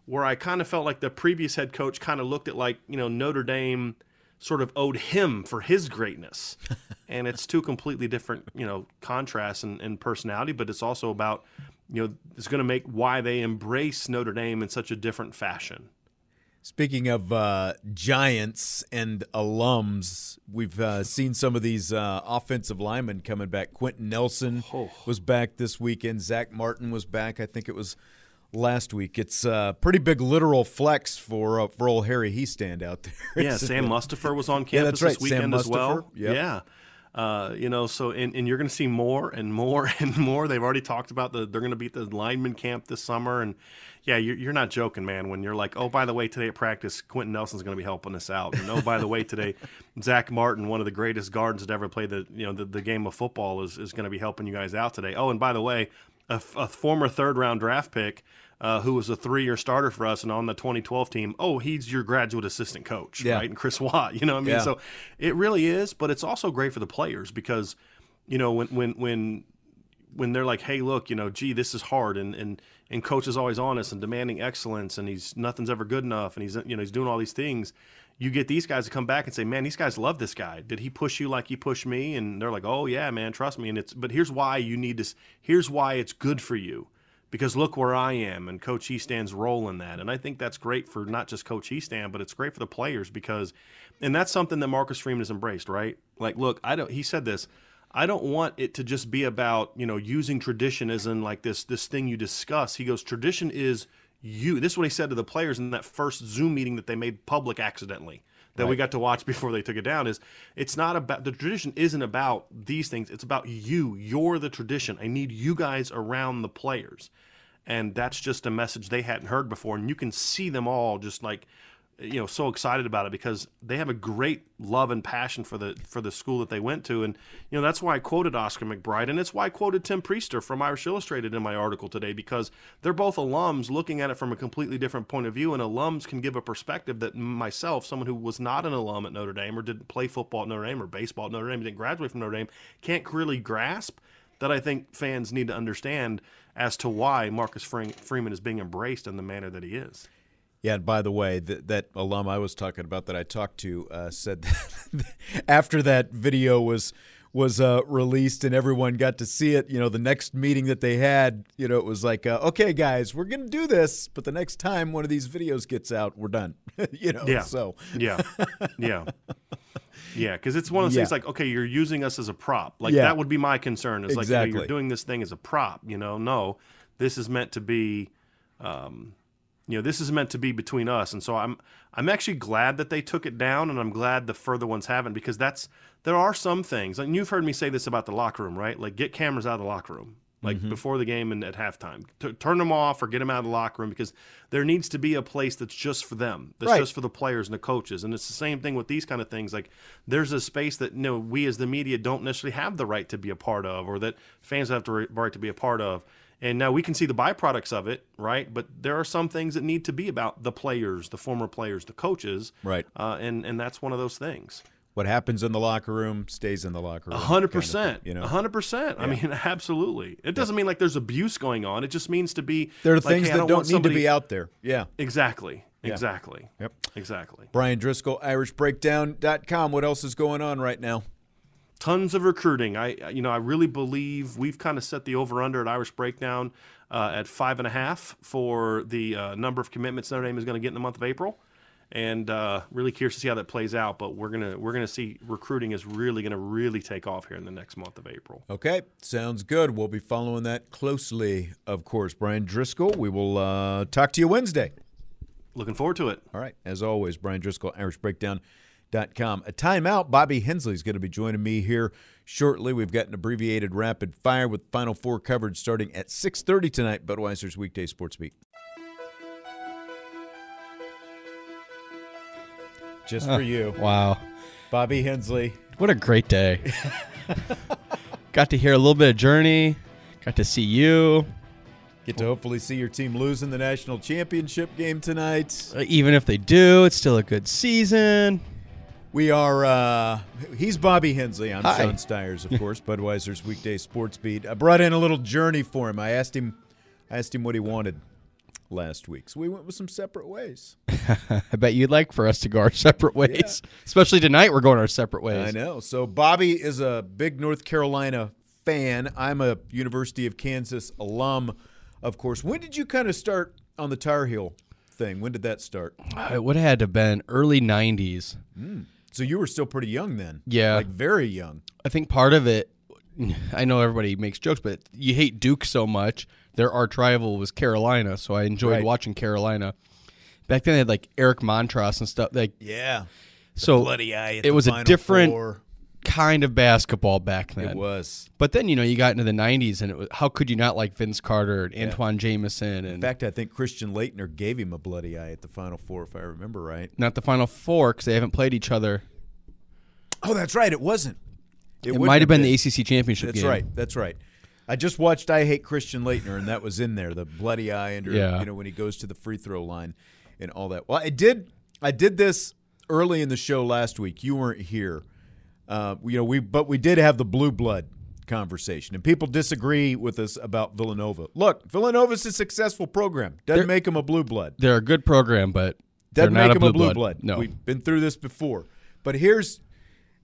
Where I kind of felt like the previous head coach kind of looked at like you know Notre Dame sort of owed him for his greatness, and it's two completely different you know contrasts and, and personality, but it's also about you know, it's going to make why they embrace Notre Dame in such a different fashion. Speaking of uh, giants and alums, we've uh, seen some of these uh, offensive linemen coming back. Quenton Nelson Oh. was back this weekend. Zach Martin was back. I think it was last week. It's a pretty big literal flex for uh, for old Harry Hiestand out there. Yeah, Sam Mustipher was on Yeah, campus that's right, this weekend as well. Yep. Yeah. Uh, you know, so and, and you're going to see more and more and more. They've already talked about the they're going to be at the lineman camp this summer, and yeah, you're, you're not joking, man. When you're like, oh, by the way, today at practice, Quenton Nelson's going to be helping us out, and oh, by the way, today, Zach Martin, one of the greatest guards that ever played the you know the, the game of football, is is going to be helping you guys out today. Oh, and by the way, a, a former third round draft pick. Uh, who was a three-year starter for us and on the 2012 team? Oh, he's your graduate assistant coach, Yeah. right? And Chris Watt, you know what I mean? Yeah. So it really is, but it's also great for the players because, you know, when when when when they're like, hey, look, you know, gee, this is hard, and and and coach is always honest and demanding excellence, and he's nothing's ever good enough, and he's you know he's doing all these things. You get these guys to come back and say, man, these guys love this guy. Did he push you like he pushed me? And they're like, oh yeah, man, trust me. And it's but here's why you need this. Here's why it's good for you. Because look where I am, and Coach Hiestand's role in that, and I think that's great for not just Coach Hiestand, but it's great for the players because, and that's something that Marcus Freeman has embraced, right? Like, look, I don't. He said this. I don't want it to just be about you know using tradition as in like this this thing you discuss. He goes, tradition is you. This is what he said to the players in that first Zoom meeting that they made public accidentally that we got to watch before they took it down. Is it's not about the tradition isn't about these things. It's about you. You're the tradition. I need you guys around the players, and that's just a message they hadn't heard before. And you can see them all just like you know so excited about it because they have a great love and passion for the for the school that they went to and you know that's why I quoted Oscar McBride and it's why I quoted Tim Prister from Irish Illustrated in my article today because they're both alums looking at it from a completely different point of view and alums can give a perspective that myself someone who was not an alum at Notre Dame or didn't play football at Notre Dame or baseball at Notre Dame didn't graduate from Notre Dame can't really grasp that I think fans need to understand as to why Marcus Fre- Freeman is being embraced in the manner that he is. Yeah, and by the way, th- that alum I was talking about that I talked to uh, said that after that video was was uh, released and everyone got to see it, you know, the next meeting that they had, you know, it was like, uh, okay, guys, we're gonna do this, but the next time one of these videos gets out, we're done. you know, Yeah. so Yeah. Yeah. Yeah, because it's one of those Yeah. things like, okay, you're using us as a prop. Like Yeah. that would be my concern. Is like, you know, you're doing this thing as a prop. You know, no, this is meant to be, um, you know, this is meant to be between us. And so I'm, I'm actually glad that they took it down, and I'm glad the further ones haven't because that's there are some things, and you've heard me say this about the locker room, right? Like get cameras out of the locker room. Like Mm-hmm. before the game and at halftime, T- turn them off or get them out of the locker room because there needs to be a place that's just for them, that's Right. just for the players and the coaches. And it's the same thing with these kind of things. Like there's a space that you know we as the media don't necessarily have the right to be a part of, or that fans have the right to be a part of. And now we can see the byproducts of it, right? But there are some things that need to be about the players, the former players, the coaches, Right. Uh, and and that's one of those things. what happens in the locker room stays in the locker room. A hundred kind of thing, percent. You know, A hundred percent. I mean, absolutely. It doesn't mean like there's abuse going on. It just means to be. there are like, things hey, that don't don't need somebody- to be out there. Yeah. Exactly. Yeah. Exactly. Yep. Exactly. Brian Driscoll, IrishBreakdown.com. What else is going on right now? Tons of recruiting. I, you know, I really believe we've kind of set the over under at Irish Breakdown uh, at five and a half for the uh, number of commitments Notre Dame is going to get in the month of April, and uh, really curious to see how that plays out. But we're gonna we're gonna see recruiting is really going to really take off here in the next month of April. Okay, sounds good. We'll be following that closely, of course. Brian Driscoll, we will uh, talk to you Wednesday. Looking forward to it. All right, as always, Brian Driscoll, IrishBreakdown.com. A timeout. Bobby Hensley is going to be joining me here shortly. We've got an abbreviated rapid fire with Final Four coverage starting at 6.30 tonight, Budweiser's Weekday Sports Beat. Just for you, Wow. Bobby Hensley. What a great day. Got to hear a little bit of Journey. Got to see you. Get to hopefully see your team lose in the national championship game tonight. Uh, Even if they do, it's still a good season. We are. Uh, he's Bobby Hensley. I'm Hi. Sean Stires, of course. Budweiser's weekday sports beat. I brought in a little journey for him. I asked him. I asked him what he wanted last week. So we went with some separate ways. I bet you'd like for us to go our separate ways. Especially tonight, we're going our separate ways. I know. So Bobby is a big North Carolina fan. I'm a University of Kansas alum. of course. When did you kind of start on the Tar Heel thing? When did that start? Uh, It would have had to have been early 90s. So you were still pretty young then. Yeah. Like very young. I think part of it, I know everybody makes jokes, but you hate Duke so much. Their arch rival was Carolina, so I enjoyed Right. watching Carolina. Back then, they had like Eric Montross and stuff. Like, Yeah. so bloody eye it was a different Four. Kind of basketball back then. It was. But then you know you got into the '90s, and it was, how could you not like Vince Carter and Antawn Jamison In fact, I think Christian Laettner gave him a bloody eye at the Final Four, if I remember right. not the Final Four because they haven't played each other. Oh, that's right. It wasn't. It, wouldn't might have been the ACC championship That's game. right. That's right. I just watched I Hate Christian Laettner, and that was in there. The bloody eye under, Yeah. you know, when he goes to the free throw line and all that. Well, I did. I did this early in the show last week. You weren't here. Uh, you know, we but we did have the blue blood conversation, and people disagree with us about Villanova. Look, Villanova's a successful program. Doesn't They're- make them a blue blood. They're a good program, but they're Doesn't make a them blue, a blue blood. No, We've been through this before. But here's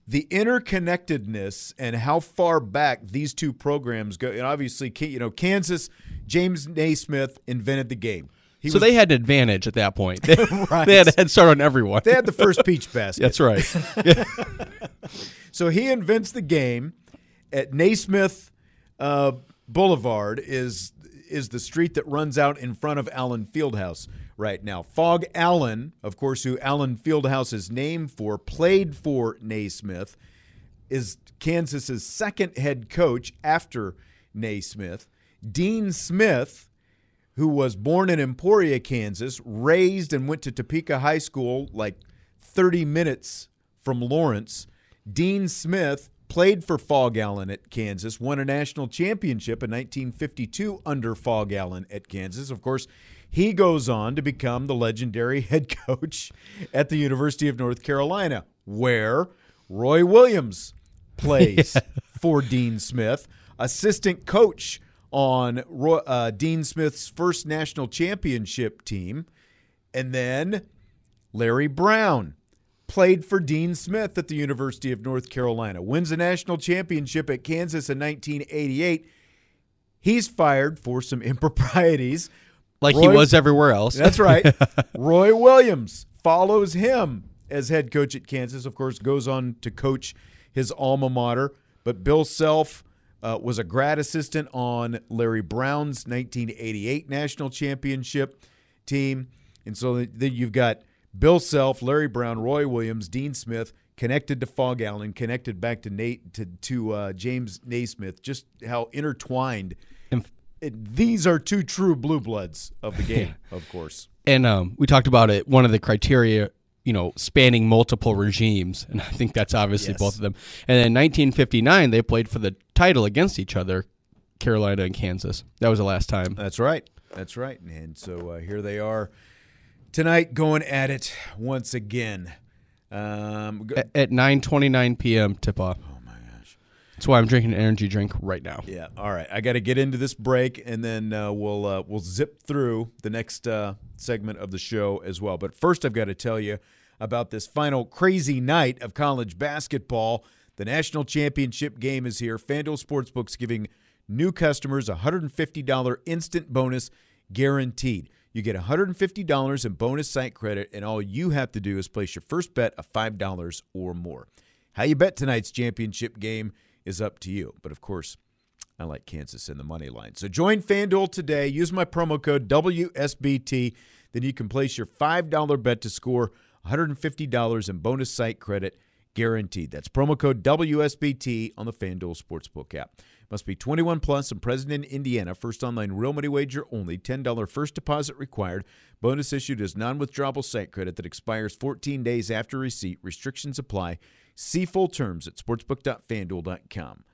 the interconnectedness and how far back these two programs go. And obviously, you know, Kansas, James Naismith invented the game. He so was- they had an advantage at that point. They, Right. they had a head start on everyone. they had the first peach basket. That's right. So he invents the game at Naismith uh, Boulevard is is the street that runs out in front of Allen Fieldhouse right now. Phog Allen, of course, who Allen Fieldhouse is named for, played for Naismith, is Kansas's second head coach after Naismith. Dean Smith, who was born in Emporia, Kansas, raised and went to Topeka High School like 30 minutes from Lawrence. Dean Smith played for Phog Allen at Kansas, won a national championship in 1952 under Phog Allen at Kansas. Of course, he goes on to become the legendary head coach at the University of North Carolina, where Roy Williams plays for Dean Smith, assistant coach on Roy, uh, Dean Smith's first national championship team. And then Larry Brown played for Dean Smith at the University of North Carolina, wins a national championship at Kansas in 1988. He's fired for some improprieties. like he was everywhere else. That's right. Roy Williams follows him as head coach at Kansas. Of course, goes on to coach his alma mater. But Bill Self uh, was a grad assistant on Larry Brown's 1988 national championship team. And so then you've got Bill Self, Larry Brown, Roy Williams, Dean Smith, connected to Phog Allen, connected back to Nate to, to uh, James Naismith. Just how intertwined. And- It- these are two true blue bloods of the game, of course. and um, we talked about it. One of the criteria, you know, spanning multiple regimes, and I think that's obviously Yes. both of them. And in 1959, they played for the title against each other, Carolina and Kansas. That was the last time. That's right. That's right. And so uh, here they are tonight going at it once again. Um, go- At, at 9:29 p.m. tip off. That's why I'm drinking an energy drink right now. Yeah. All right. I got to get into this break, and then uh, we'll uh, we'll zip through the next uh, segment of the show as well. But first, I've got to tell you about this final crazy night of college basketball. The national championship game is here. FanDuel Sportsbook's giving new customers a $150 instant bonus guaranteed. You get $150 in bonus site credit, and all you have to do is place your first bet of $5 or more. How you bet tonight's championship game is up to you. But of course, I like Kansas in the money line. So join FanDuel today. Use my promo code WSBT. Then you can place your $5 bet to score $150 in bonus site credit guaranteed. That's promo code WSBT on the FanDuel Sportsbook app. Must be 21 plus and present in Indiana. First online real money wager only. $10 first deposit required. Bonus issued as non-withdrawable site credit that expires 14 days after receipt. Restrictions apply. See full terms at sportsbook.fanduel.com.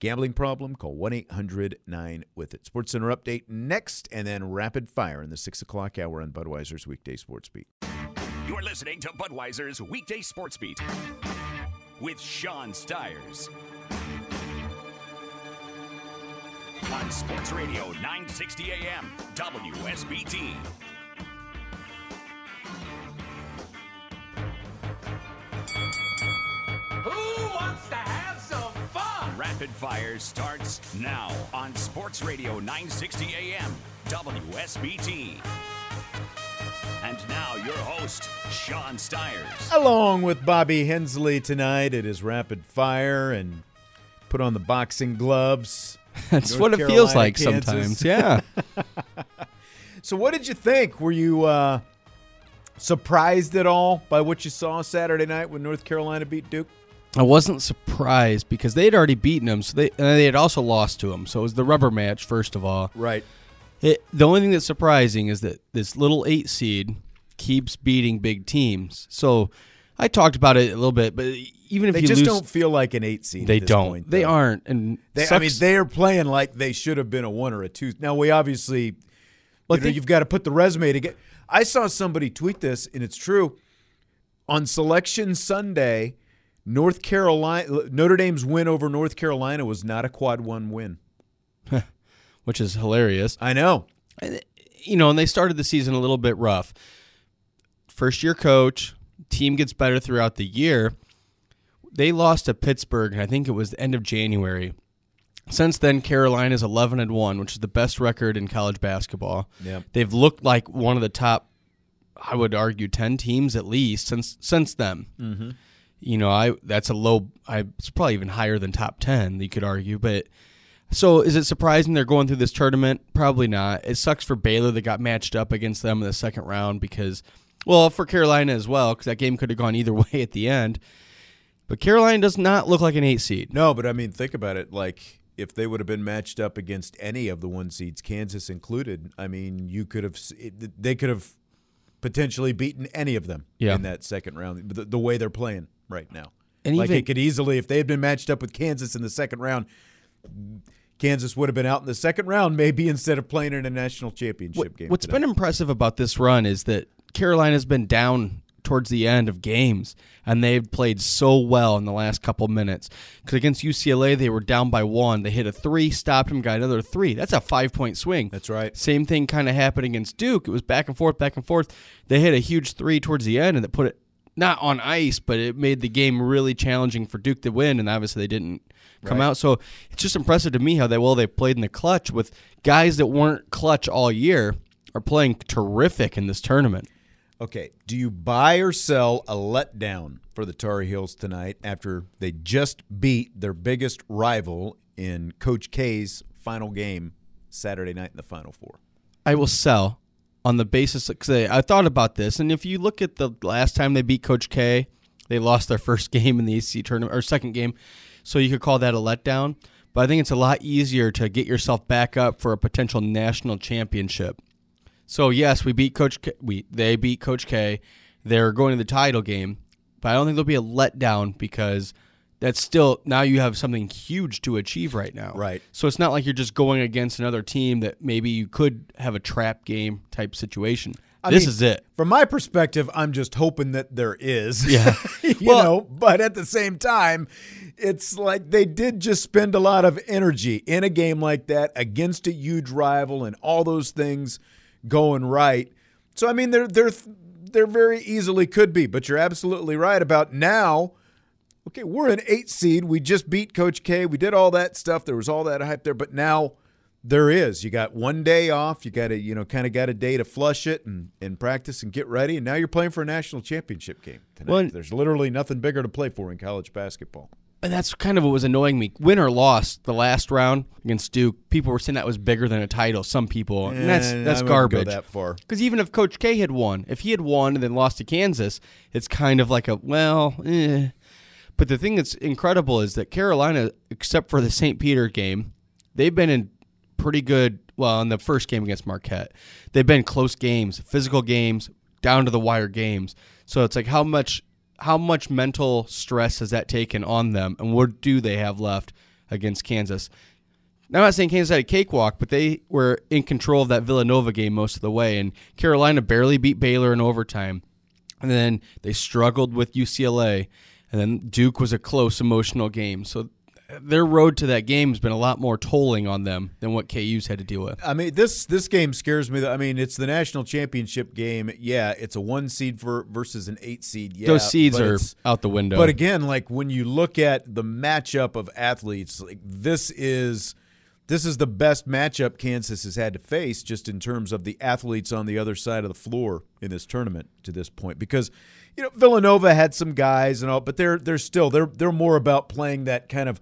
Gambling problem? Call 1 800 9 with it. Sports Center update next, and then rapid fire in the 6 o'clock hour on Budweiser's weekday sports beat. You're listening to Budweiser's Weekday Sports Beat with Sean Stires. On Sports Radio 960 AM, WSBT. Rapid Fire starts now on Sports Radio 960 AM, WSBT. And now your host, Sean Stires. Along with Bobby Hensley tonight, it is rapid fire and put on the boxing gloves. That's North what it feels like Kansas. sometimes. Yeah. So, what did you think? Were you uh, surprised at all by what you saw Saturday night when North Carolina beat Duke? I wasn't surprised because they had already beaten him, so they and they had also lost to him. So it was the rubber match first of all. Right. It, the only thing that's surprising is that this little eight seed keeps beating big teams. So I talked about it a little bit, but even if They you just lose, don't feel like an eight seed. they don't. point, they aren't, and They, I mean, they are playing like they should have been a one or a two. Now we obviously, Well, you know, you've got to put the resume together. I saw somebody tweet this, and it's true. On Selection Sunday, North Carolina, Notre Dame's win over North Carolina was not a quad one win. which is hilarious. I know. you know, and they started the season a little bit rough. First year coach, team gets better throughout the year. They lost to Pittsburgh, and I think it was the end of January. Since then, Carolina's eleven and one, which is the best record in college basketball. Yep. They've looked like one of the top, I would argue, ten teams at least since since then. Mm-hmm. You know, I that's a low. I it's probably even higher than top ten. You could argue, but so is it surprising they're going through this tournament? Probably not. It sucks for Baylor that got matched up against them in the second round because, well, for Carolina as well, because that game could have gone either way at the end. But Carolina does not look like an eight seed. No, but I mean, think about it. Like if they would have been matched up against any of the one seeds, Kansas included. I mean, you could have. They could have potentially beaten any of them Yeah. in that second round. The, the way they're playing right now, And like even- it could easily, if they had been matched up with Kansas in the second round, Kansas would have been out in the second round, maybe instead of playing in a national championship What, game. what's today. been impressive about this run is that Carolina's been down towards the end of games, and they've played so well in the last couple minutes. Because against UCLA, they were down by one. They hit a three, stopped him, got another three. That's a five point swing. That's right. Same thing kind of happened against Duke. It was back and forth, back and forth. They hit a huge three towards the end, and it put it not on ice, but it made the game really challenging for Duke to win. And obviously, they didn't come Right. out. So it's just impressive to me how they well they played in the clutch with guys that weren't clutch all year are playing terrific in this tournament. Okay, do you buy or sell a letdown for the Tar Heels tonight after they just beat their biggest rival in Coach K's final game Saturday night in the Final Four? I will sell on the basis because I thought about this, and if you look at the last time they beat Coach K, they lost their first game in the ACC tournament or second game, so you could call that a letdown. But I think it's a lot easier to get yourself back up for a potential national championship. So yes, we beat Coach K. We they beat Coach K. They're going to the title game, but I don't think there'll be a letdown because that's still now you have something huge to achieve right now. Right. So it's not like you're just going against another team that maybe you could have a trap game type situation. I this mean, is it. From my perspective, I'm just hoping that there is. Yeah. you Well- know, but at the same time, it's like they did just spend a lot of energy in a game like that against a huge rival and all those things going right. So I mean, they're they're they're very easily could be, but you're absolutely right about now. Okay, we're an eight seed. We just beat Coach K. We did all that stuff. There was all that hype there, but now there is. You got one day off. You got to, you know, kind of got a day to flush it and, and practice and get ready. And now you're playing for a national championship game tonight. Well, There's literally nothing bigger to play for in college basketball. And that's kind of what was annoying me. Win or loss the last round against Duke, people were saying that was bigger than a title. Some people, and that's Eh, that's I wouldn't go garbage. that far. Because even if Coach K had won, if he had won and then lost to Kansas, it's kind of like a well. Eh. But the thing that's incredible is that Carolina, except for the St. Peter game, they've been in pretty good. Well, in the first game against Marquette, they've been close games, physical games, down to the wire games. So it's like how much how much mental stress has that taken on them, and what do they have left against Kansas? Now, I'm not saying Kansas had a cakewalk, but they were in control of that Villanova game most of the way, and Carolina barely beat Baylor in overtime. And then they struggled with UCLA, and then Duke was a close emotional game. So their road to that game has been a lot more tolling on them than what KU's had to deal with. I mean, this this game scares me. I mean, it's the national championship game. Yeah, it's a one seed for versus an eight seed. Yeah, Those seeds are out the window. But again, like when you look at the matchup of athletes, like this is this is the best matchup Kansas has had to face just in terms of the athletes on the other side of the floor in this tournament to this point because you know Villanova had some guys and all but they're they're still they're they're more about playing that kind of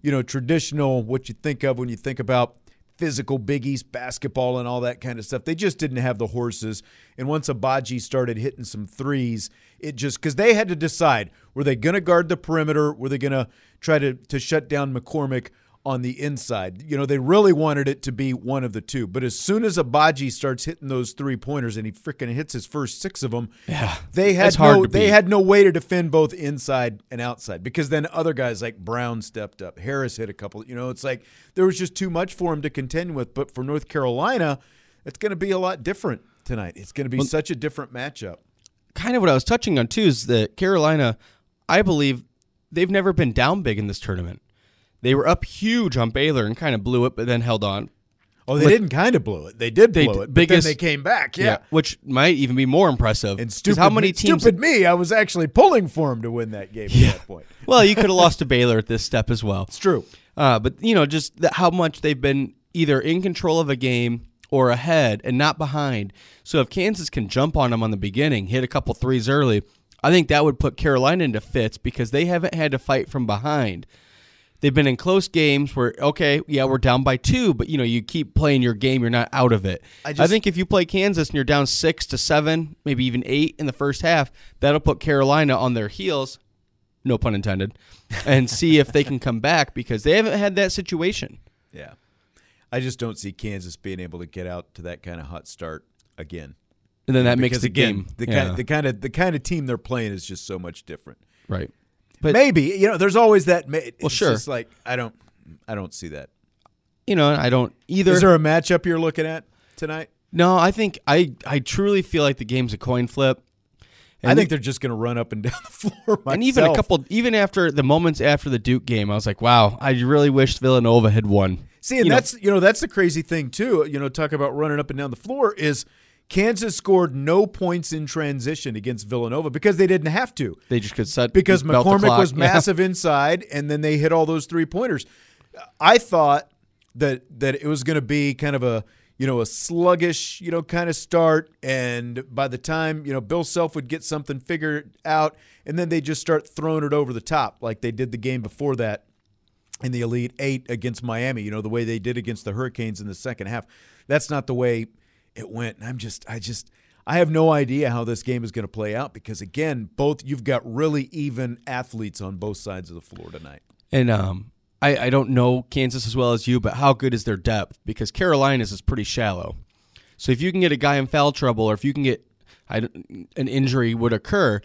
you know traditional what you think of when you think about physical biggies basketball and all that kind of stuff. They just didn't have the horses. And once Agbaji started hitting some threes it just because they had to decide were they going to guard the perimeter? Were they going to try to to shut down McCormack on the inside. You know, they really wanted it to be one of the two. But as soon as Agbaji starts hitting those three pointers and he freaking hits his first six of them, Yeah, they had no they beat. had no way to defend both inside and outside because then other guys like Brown stepped up, Harris hit a couple. You know, it's like there was just too much for him to contend with. But for North Carolina, it's going to be a lot different tonight. It's going to be Well- such a different matchup. kind of what I was touching on too is that Carolina, I believe, they've never been down big in this tournament. They were up huge on Baylor and kind of blew it, but then held on. Oh, they didn't kind of blow it. They did blow it. But biggest- then they came back. Yeah. which might even be more impressive. And stupid, how many me, teams? stupid me, I was actually pulling for him to win that game at that point. well, you could have lost to Baylor at this step as well. It's true. Uh, but you know, just the, how much they've been either in control of a game or ahead and not behind. So if Kansas can jump on them on the beginning, hit a couple threes early, I think that would put Carolina into fits because they haven't had to fight from behind. They've been in close games where okay, yeah, we're down by two, but you know you keep playing your game, you're not out of it. I I, think if you play Kansas and you're down six to seven, maybe even eight in the first half, that'll put Carolina on their heels, no pun intended, and see if they can come back because they haven't had that situation. Yeah. I just don't see Kansas being able to get out to that kind of hot start again. And then that makes the again, game the yeah. kind of, the kind of the kind of team they're playing is just so much different. right. But maybe you know, there's always that. ma- It's Well, sure. just like I don't, I don't see that. You know, I don't either. Is there a matchup you're looking at tonight? no, I think I I truly feel like the game's a coin flip. And I think they're just going to run up and down the floor. and even a couple, even after the moments after the Duke game, I was like, wow, I really wish Villanova had won. See, and You know, that's you know that's the crazy thing too. You know, talk about running up and down the floor is Kansas scored no points in transition against Villanova because they didn't have to. they just could set because McCormack was Yeah. massive inside, and then they hit all those three pointers. I thought that that it was going to be kind of a you know a sluggish you know kind of start, and by the time you know Bill Self would get something figured out, and then they just start throwing it over the top like they did the game before that in the Elite Eight against Miami. You know the way they did against the Hurricanes in the second half. That's not the way it went. And I'm just, I just, I have no idea how this game is going to play out because again, both you've got really even athletes on both sides of the floor tonight. And um, I, I don't know Kansas as well as you, but how good is their depth? Because Carolina's is pretty shallow. So if you can get a guy in foul trouble, or if you can get I, an injury would occur,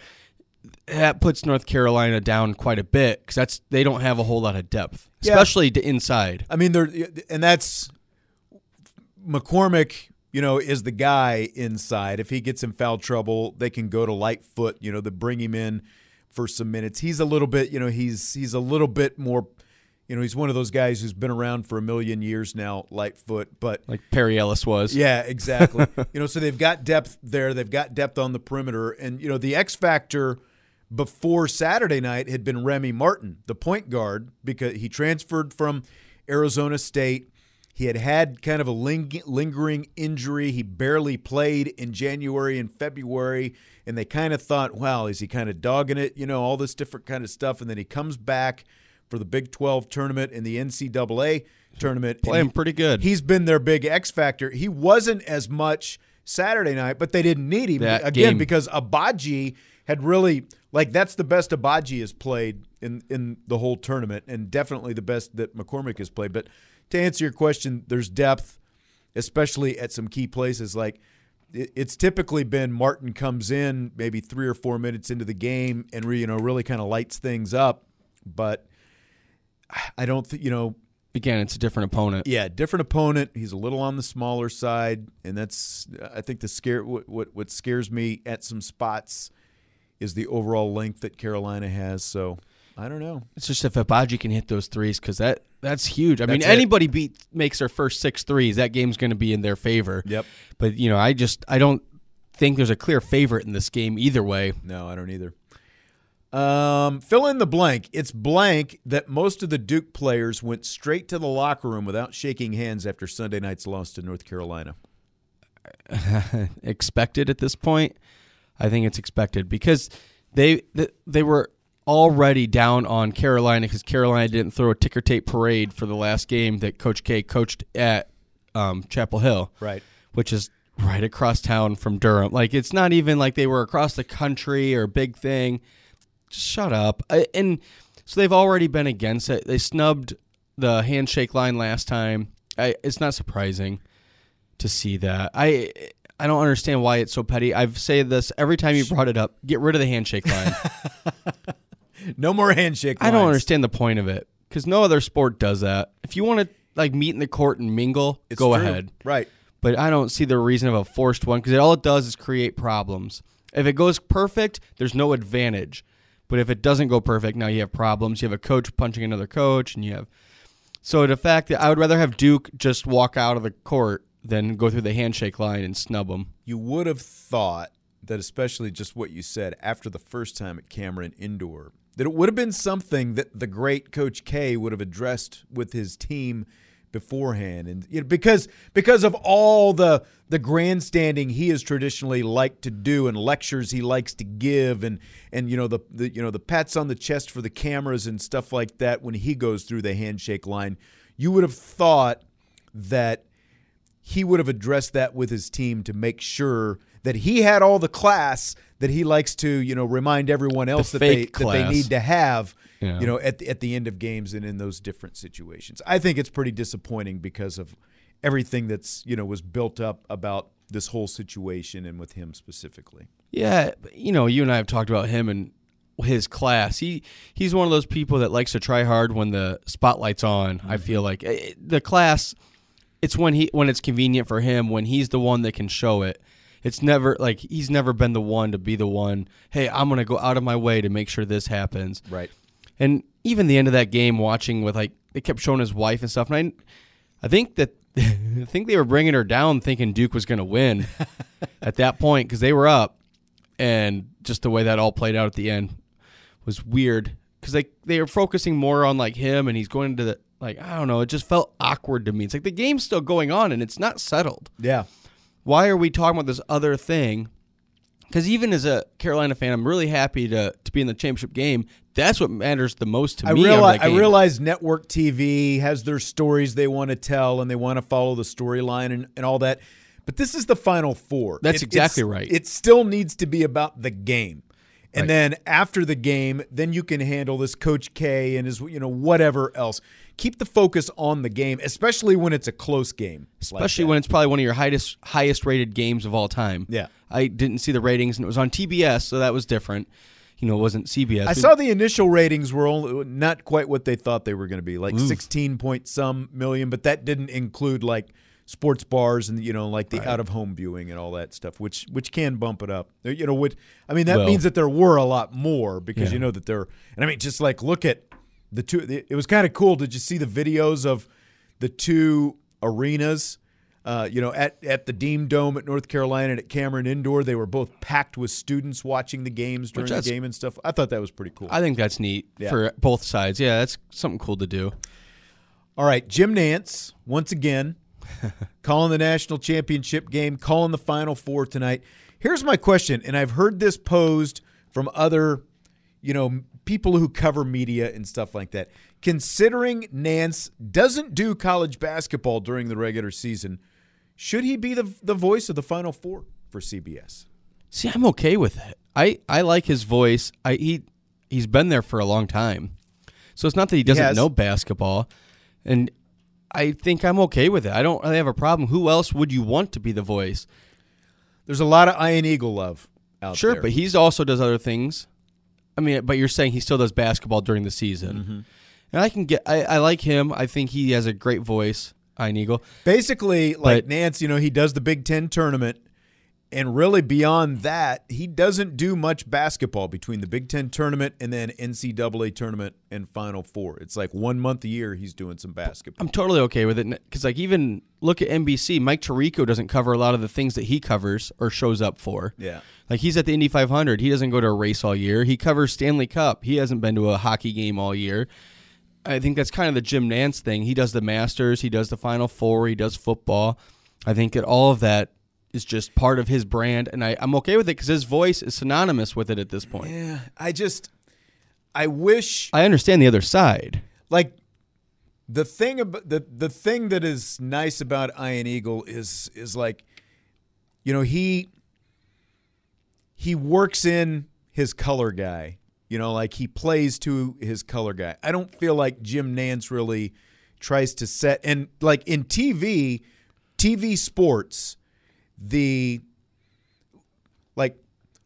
that puts North Carolina down quite a bit because that's they don't have a whole lot of depth, Yeah. especially to inside. I mean, they're, and that's McCormack. You know, is the guy inside. If he gets in foul trouble, they can go to Lightfoot. You know, to bring him in for some minutes. He's a little bit. You know, he's he's a little bit more. You know, he's one of those guys who's been around for a million years now, Lightfoot. But Like Perry Ellis was. Yeah, exactly. you know, so they've got depth there. They've got depth on the perimeter, and you know the X factor before Saturday night had been Remy Martin, the point guard, because he transferred from Arizona State. He had had kind of a ling- lingering injury. He barely played in January and February, and they kind of thought, "Wow, is he kind of dogging it?" You know, all this different kind of stuff. And then he comes back for the Big 12 tournament and the NCAA tournament. Playing he- pretty good. He's been their big X factor. He wasn't as much Saturday night, but they didn't need him That again game. because Agbaji had really like that's the best Agbaji has played in in the whole tournament, and definitely the best that McCormack has played. But to answer your question, there's depth, especially at some key places. Like it- it's typically been Martin comes in maybe three or four minutes into the game and re, you know really kind of lights things up, but I don't think you know Again, it's a different opponent. yeah, different opponent. He's a little on the smaller side, and that's I think the scare what what, what scares me at some spots is the overall length that Carolina has. So I don't know. It's just if Agbaji can hit those threes because that that's huge. I mean, it. anybody beat makes their first six threes, that game's going to be in their favor. Yep. But you know, I just I don't think there's a clear favorite in this game either way. No, I don't either. Um, fill in the blank. It's blank that most of the Duke players went straight to the locker room without shaking hands after Sunday night's loss to North Carolina. expected at this point. I think it's expected because they they were already down on Carolina because Carolina didn't throw a ticker tape parade for the last game that Coach K coached at um, Chapel Hill, Right. which is right across town from Durham. Like it's not even like they were across the country or a big thing. Just shut up. I, and so they've already been against it. They snubbed the handshake line last time. I, it's not surprising to see that. I I don't understand why it's so petty. I've said this every time you brought it up. Get rid of the handshake line. No more handshake. I don't understand the point of it because no other sport does that. If you want to like meet in the court and mingle, It's go true. ahead. Right. But I don't see the reason of a forced one because all it does is create problems. If it goes perfect, there's no advantage. But if it doesn't go perfect, now you have problems. You have a coach punching another coach, and you have. So the fact that I would rather have Duke just walk out of the court than go through the handshake line and snub them. You would have thought that, especially just what you said after the first time at Cameron Indoor, that it would have been something that the great Coach K would have addressed with his team beforehand, and you know, because because of all the the grandstanding he has traditionally liked to do and lectures he likes to give, and and you know the, the you know the pats on the chest for the cameras and stuff like that when he goes through the handshake line, you would have thought that he would have addressed that with his team to make sure that he had all the class that he likes to, you know, remind everyone else that they that they need to have, Yeah. you know, at the, at the end of games and in those different situations. I think it's pretty disappointing because of everything that's, you know, was built up about this whole situation and with him specifically. Yeah, you know, you and I have talked about him and his class. He he's one of those people that likes to try hard when the spotlight's on. I feel like Eh, the class. It's when he when it's convenient for him when he's the one that can show it. It's never like he's never been the one to be the one. Hey, I'm gonna go out of my way to make sure this happens. Right. And even the end of that game, watching with like they kept showing his wife and stuff, and I, I think that I think they were bringing her down, thinking Duke was going to win at that point because they were up, and just the way that all played out at the end was weird because they they were focusing more on like him, and he's going to the like I don't know, it just felt awkward to me. It's like the game's still going on and it's not settled. Yeah. Why are we talking about this other thing? Because even as a Carolina fan, I'm really happy to, to be in the championship game. That's what matters the most to I me. realize, I realize network TV has their stories they want to tell and they want to follow the storyline and, and all that. But this is the final four. That's exactly right. It still needs to be about the game. And Right. then after the game, then you can handle this Coach K and his, you know, whatever else. Keep the focus on the game, especially when it's a close game. especially that. when it's probably one of your highest highest rated games of all time. Yeah. I didn't see the ratings, and it was on TBS, so that was different. You know, it wasn't CBS. I saw the initial ratings were only not quite what they thought they were going to be, like Oof. 16 point some million, but that didn't include like sports bars and you know like the Right. out of home viewing and all that stuff, which which can bump it up. You know, what I mean that Well- means that there were a lot more because Yeah. you know that there. And I mean, just like look at the two. It was kind of cool. Did you see the videos of the two arenas? Uh, you know, at, at the Dean Dome at North Carolina and at Cameron Indoor, they were both packed with students watching the games during the game and stuff. I thought that was pretty cool. I think that's neat Yeah. for both sides. Yeah, that's something cool to do. All right, Jim Nantz once again calling the national championship game, calling the Final Four tonight. Here's my question, and I've heard this posed from other, you know, people who cover media and stuff like that. Considering Nantz doesn't do college basketball during the regular season, should he be the the voice of the Final Four for CBS? See, I'm okay with it. I, I like his voice. I he he's been there for a long time, so it's not that he doesn't has. know basketball, and I think I'm okay with it. I don't really have a problem. Who else would you want to be the voice? There's a lot of Ian Eagle love out there. Sure, there. but he's also does other things. I mean, but you're saying he still does basketball during the season, Mm-hmm. and I can get. I, I like him. I think he has a great voice. Ian Eagle. Basically, like But- Nantz, you know, he does the Big Ten tournament, and really beyond that, he doesn't do much basketball between the Big Ten tournament and then NCAA tournament and Final Four. It's like one month a year he's doing some basketball. I'm totally okay with it because, like, even look at NBC. Mike Tirico doesn't cover a lot of the things that he covers or shows up for. Yeah. Like he's at the Indy 500. He doesn't go to a race all year. He covers Stanley Cup. He hasn't been to a hockey game all year. I think that's kind of the Jim Nantz thing. He does the Masters. He does the Final Four. He does football. I think that all of that is just part of his brand, and I, I'm okay with it because his voice is synonymous with it at this point. Yeah, I just, I wish I understand the other side. like the thing about the the thing that is nice about Ian Eagle is is like, you know, he he works in his color guy. You know, like he plays to his color guy. I don't feel like Jim Nantz really tries to set and like in TV, TV sports, the like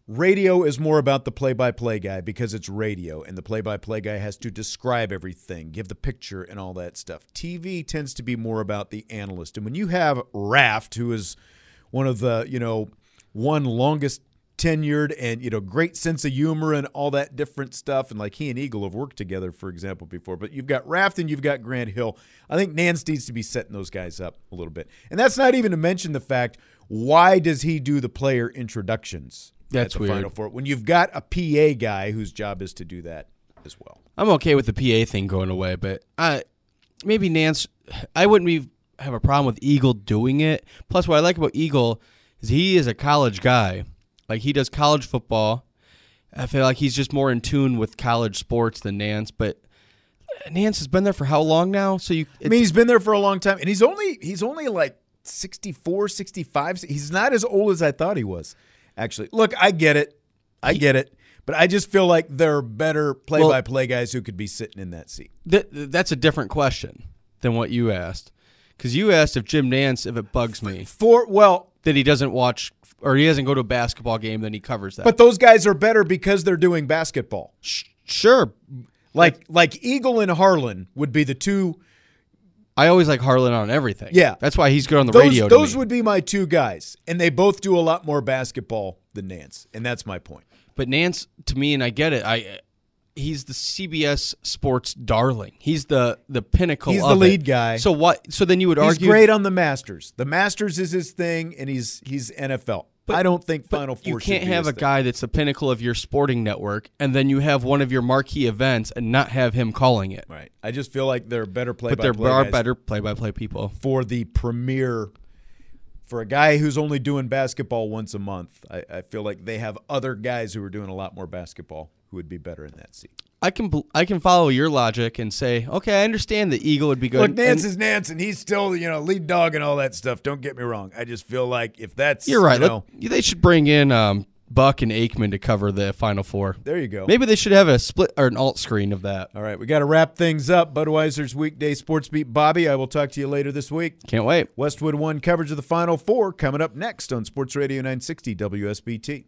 radio is more about the play-by-play guy because it's radio and the play-by-play guy has to describe everything give the picture and all that stuff. Tv tends to be more about the analyst and when you have raft who is one of the you know one longest tenured and you know great sense of humor and all that different stuff and like he and eagle have worked together for example before but you've got raft and you've got grant hill. I think Nantz needs to be setting those guys up a little bit. And that's not even to mention the fact why does he do the player introductions That's at the weird. Final Four when you've got a PA guy whose job is to do that as well. I'm okay with the PA thing going away, but I maybe Nantz. I wouldn't be, have a problem with Eagle doing it. Plus, what I like about Eagle is he is a college guy. Like he does college football. I feel like he's just more in tune with college sports than Nantz. But uh, Nantz has been there for how long now? So you, I mean, he's been there for a long time, and he's only he's only like 64, 65. He's not as old as I thought he was. Actually, look, I get it, I get it, but I just feel like there are better play-by-play guys who could be sitting in that seat. Th- that's a different question than what you asked. Because you asked if Jim Nantz, if it bugs me, For well, that he doesn't watch or he doesn't go to a basketball game, then he covers that. but those guys are better because they're doing basketball. sure, Like like Eagle and Harlan would be the two. I always like Harlan on everything. Yeah. that's why he's good on the Those, radio. those me. would be my two guys, and they both do a lot more basketball than Nantz, and that's my point. But Nantz, to me, and I get it. I he's the CBS Sports darling. He's the the pinnacle. He's the it. lead guy. So what? So then you would He's argue great on the Masters. The Masters is his thing, and he's he's NFL. I don't think Final Four. you can't have a thing. guy that's the pinnacle of your sporting network, and then you have one of your marquee events and not have him calling it. Right. I just feel like they're better play. But there are better play-by-play people. for the premier. For a guy who's only doing basketball once a month, I, I feel like they have other guys who are doing a lot more basketball who would be better in that seat. I can I can follow your logic and say, okay, I understand the Eagle would be good. Look, Nantz And is Nantz, and he's still you know lead dog and all that stuff. Don't get me wrong. I just feel like if that's you're right. you Let- they should bring in um, Buck and Aikman to cover the Final Four. there you go. Maybe they should have a split or an alt screen of that. All right, we got to wrap things up. Budweiser's weekday sports beat. Bobby, I will talk to you later this week. Can't wait. Westwood One coverage of the Final Four coming up next on Sports Radio 960 WSBT.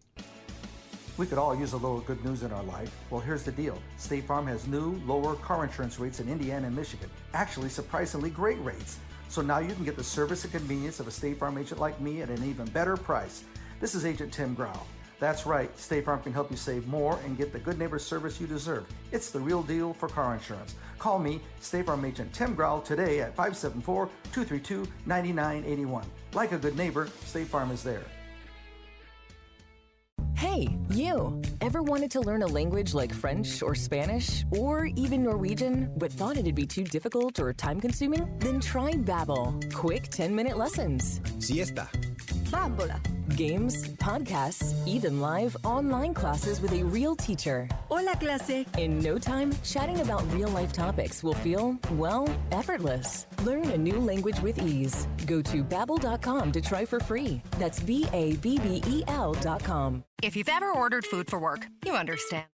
We could all use a little good news in our life. Well, here's the deal State Farm has new, lower car insurance rates in Indiana and Michigan. Actually, surprisingly great rates. So now you can get the service and convenience of a State Farm agent like me at an even better price. This is Agent Tim Grau. That's right, State Farm can help you save more and get the good neighbor service you deserve. It's the real deal for car insurance. Call me, State Farm Agent Tim Grau, today at 574 232 9981. Like a good neighbor, State Farm is there. Hey, you! Ever wanted to learn a language like French or Spanish or even Norwegian, but thought it'd be too difficult or time consuming? Then try Babbel. Quick 10 minute lessons. Siesta. Bambola. Games, podcasts, even live online classes with a real teacher. Hola, clase. In no time, chatting about real life topics will feel, well, effortless. Learn a new language with ease. Go to babbel.com to try for free. That's B A B B E L.com. If you've ever ordered food for work, you understand.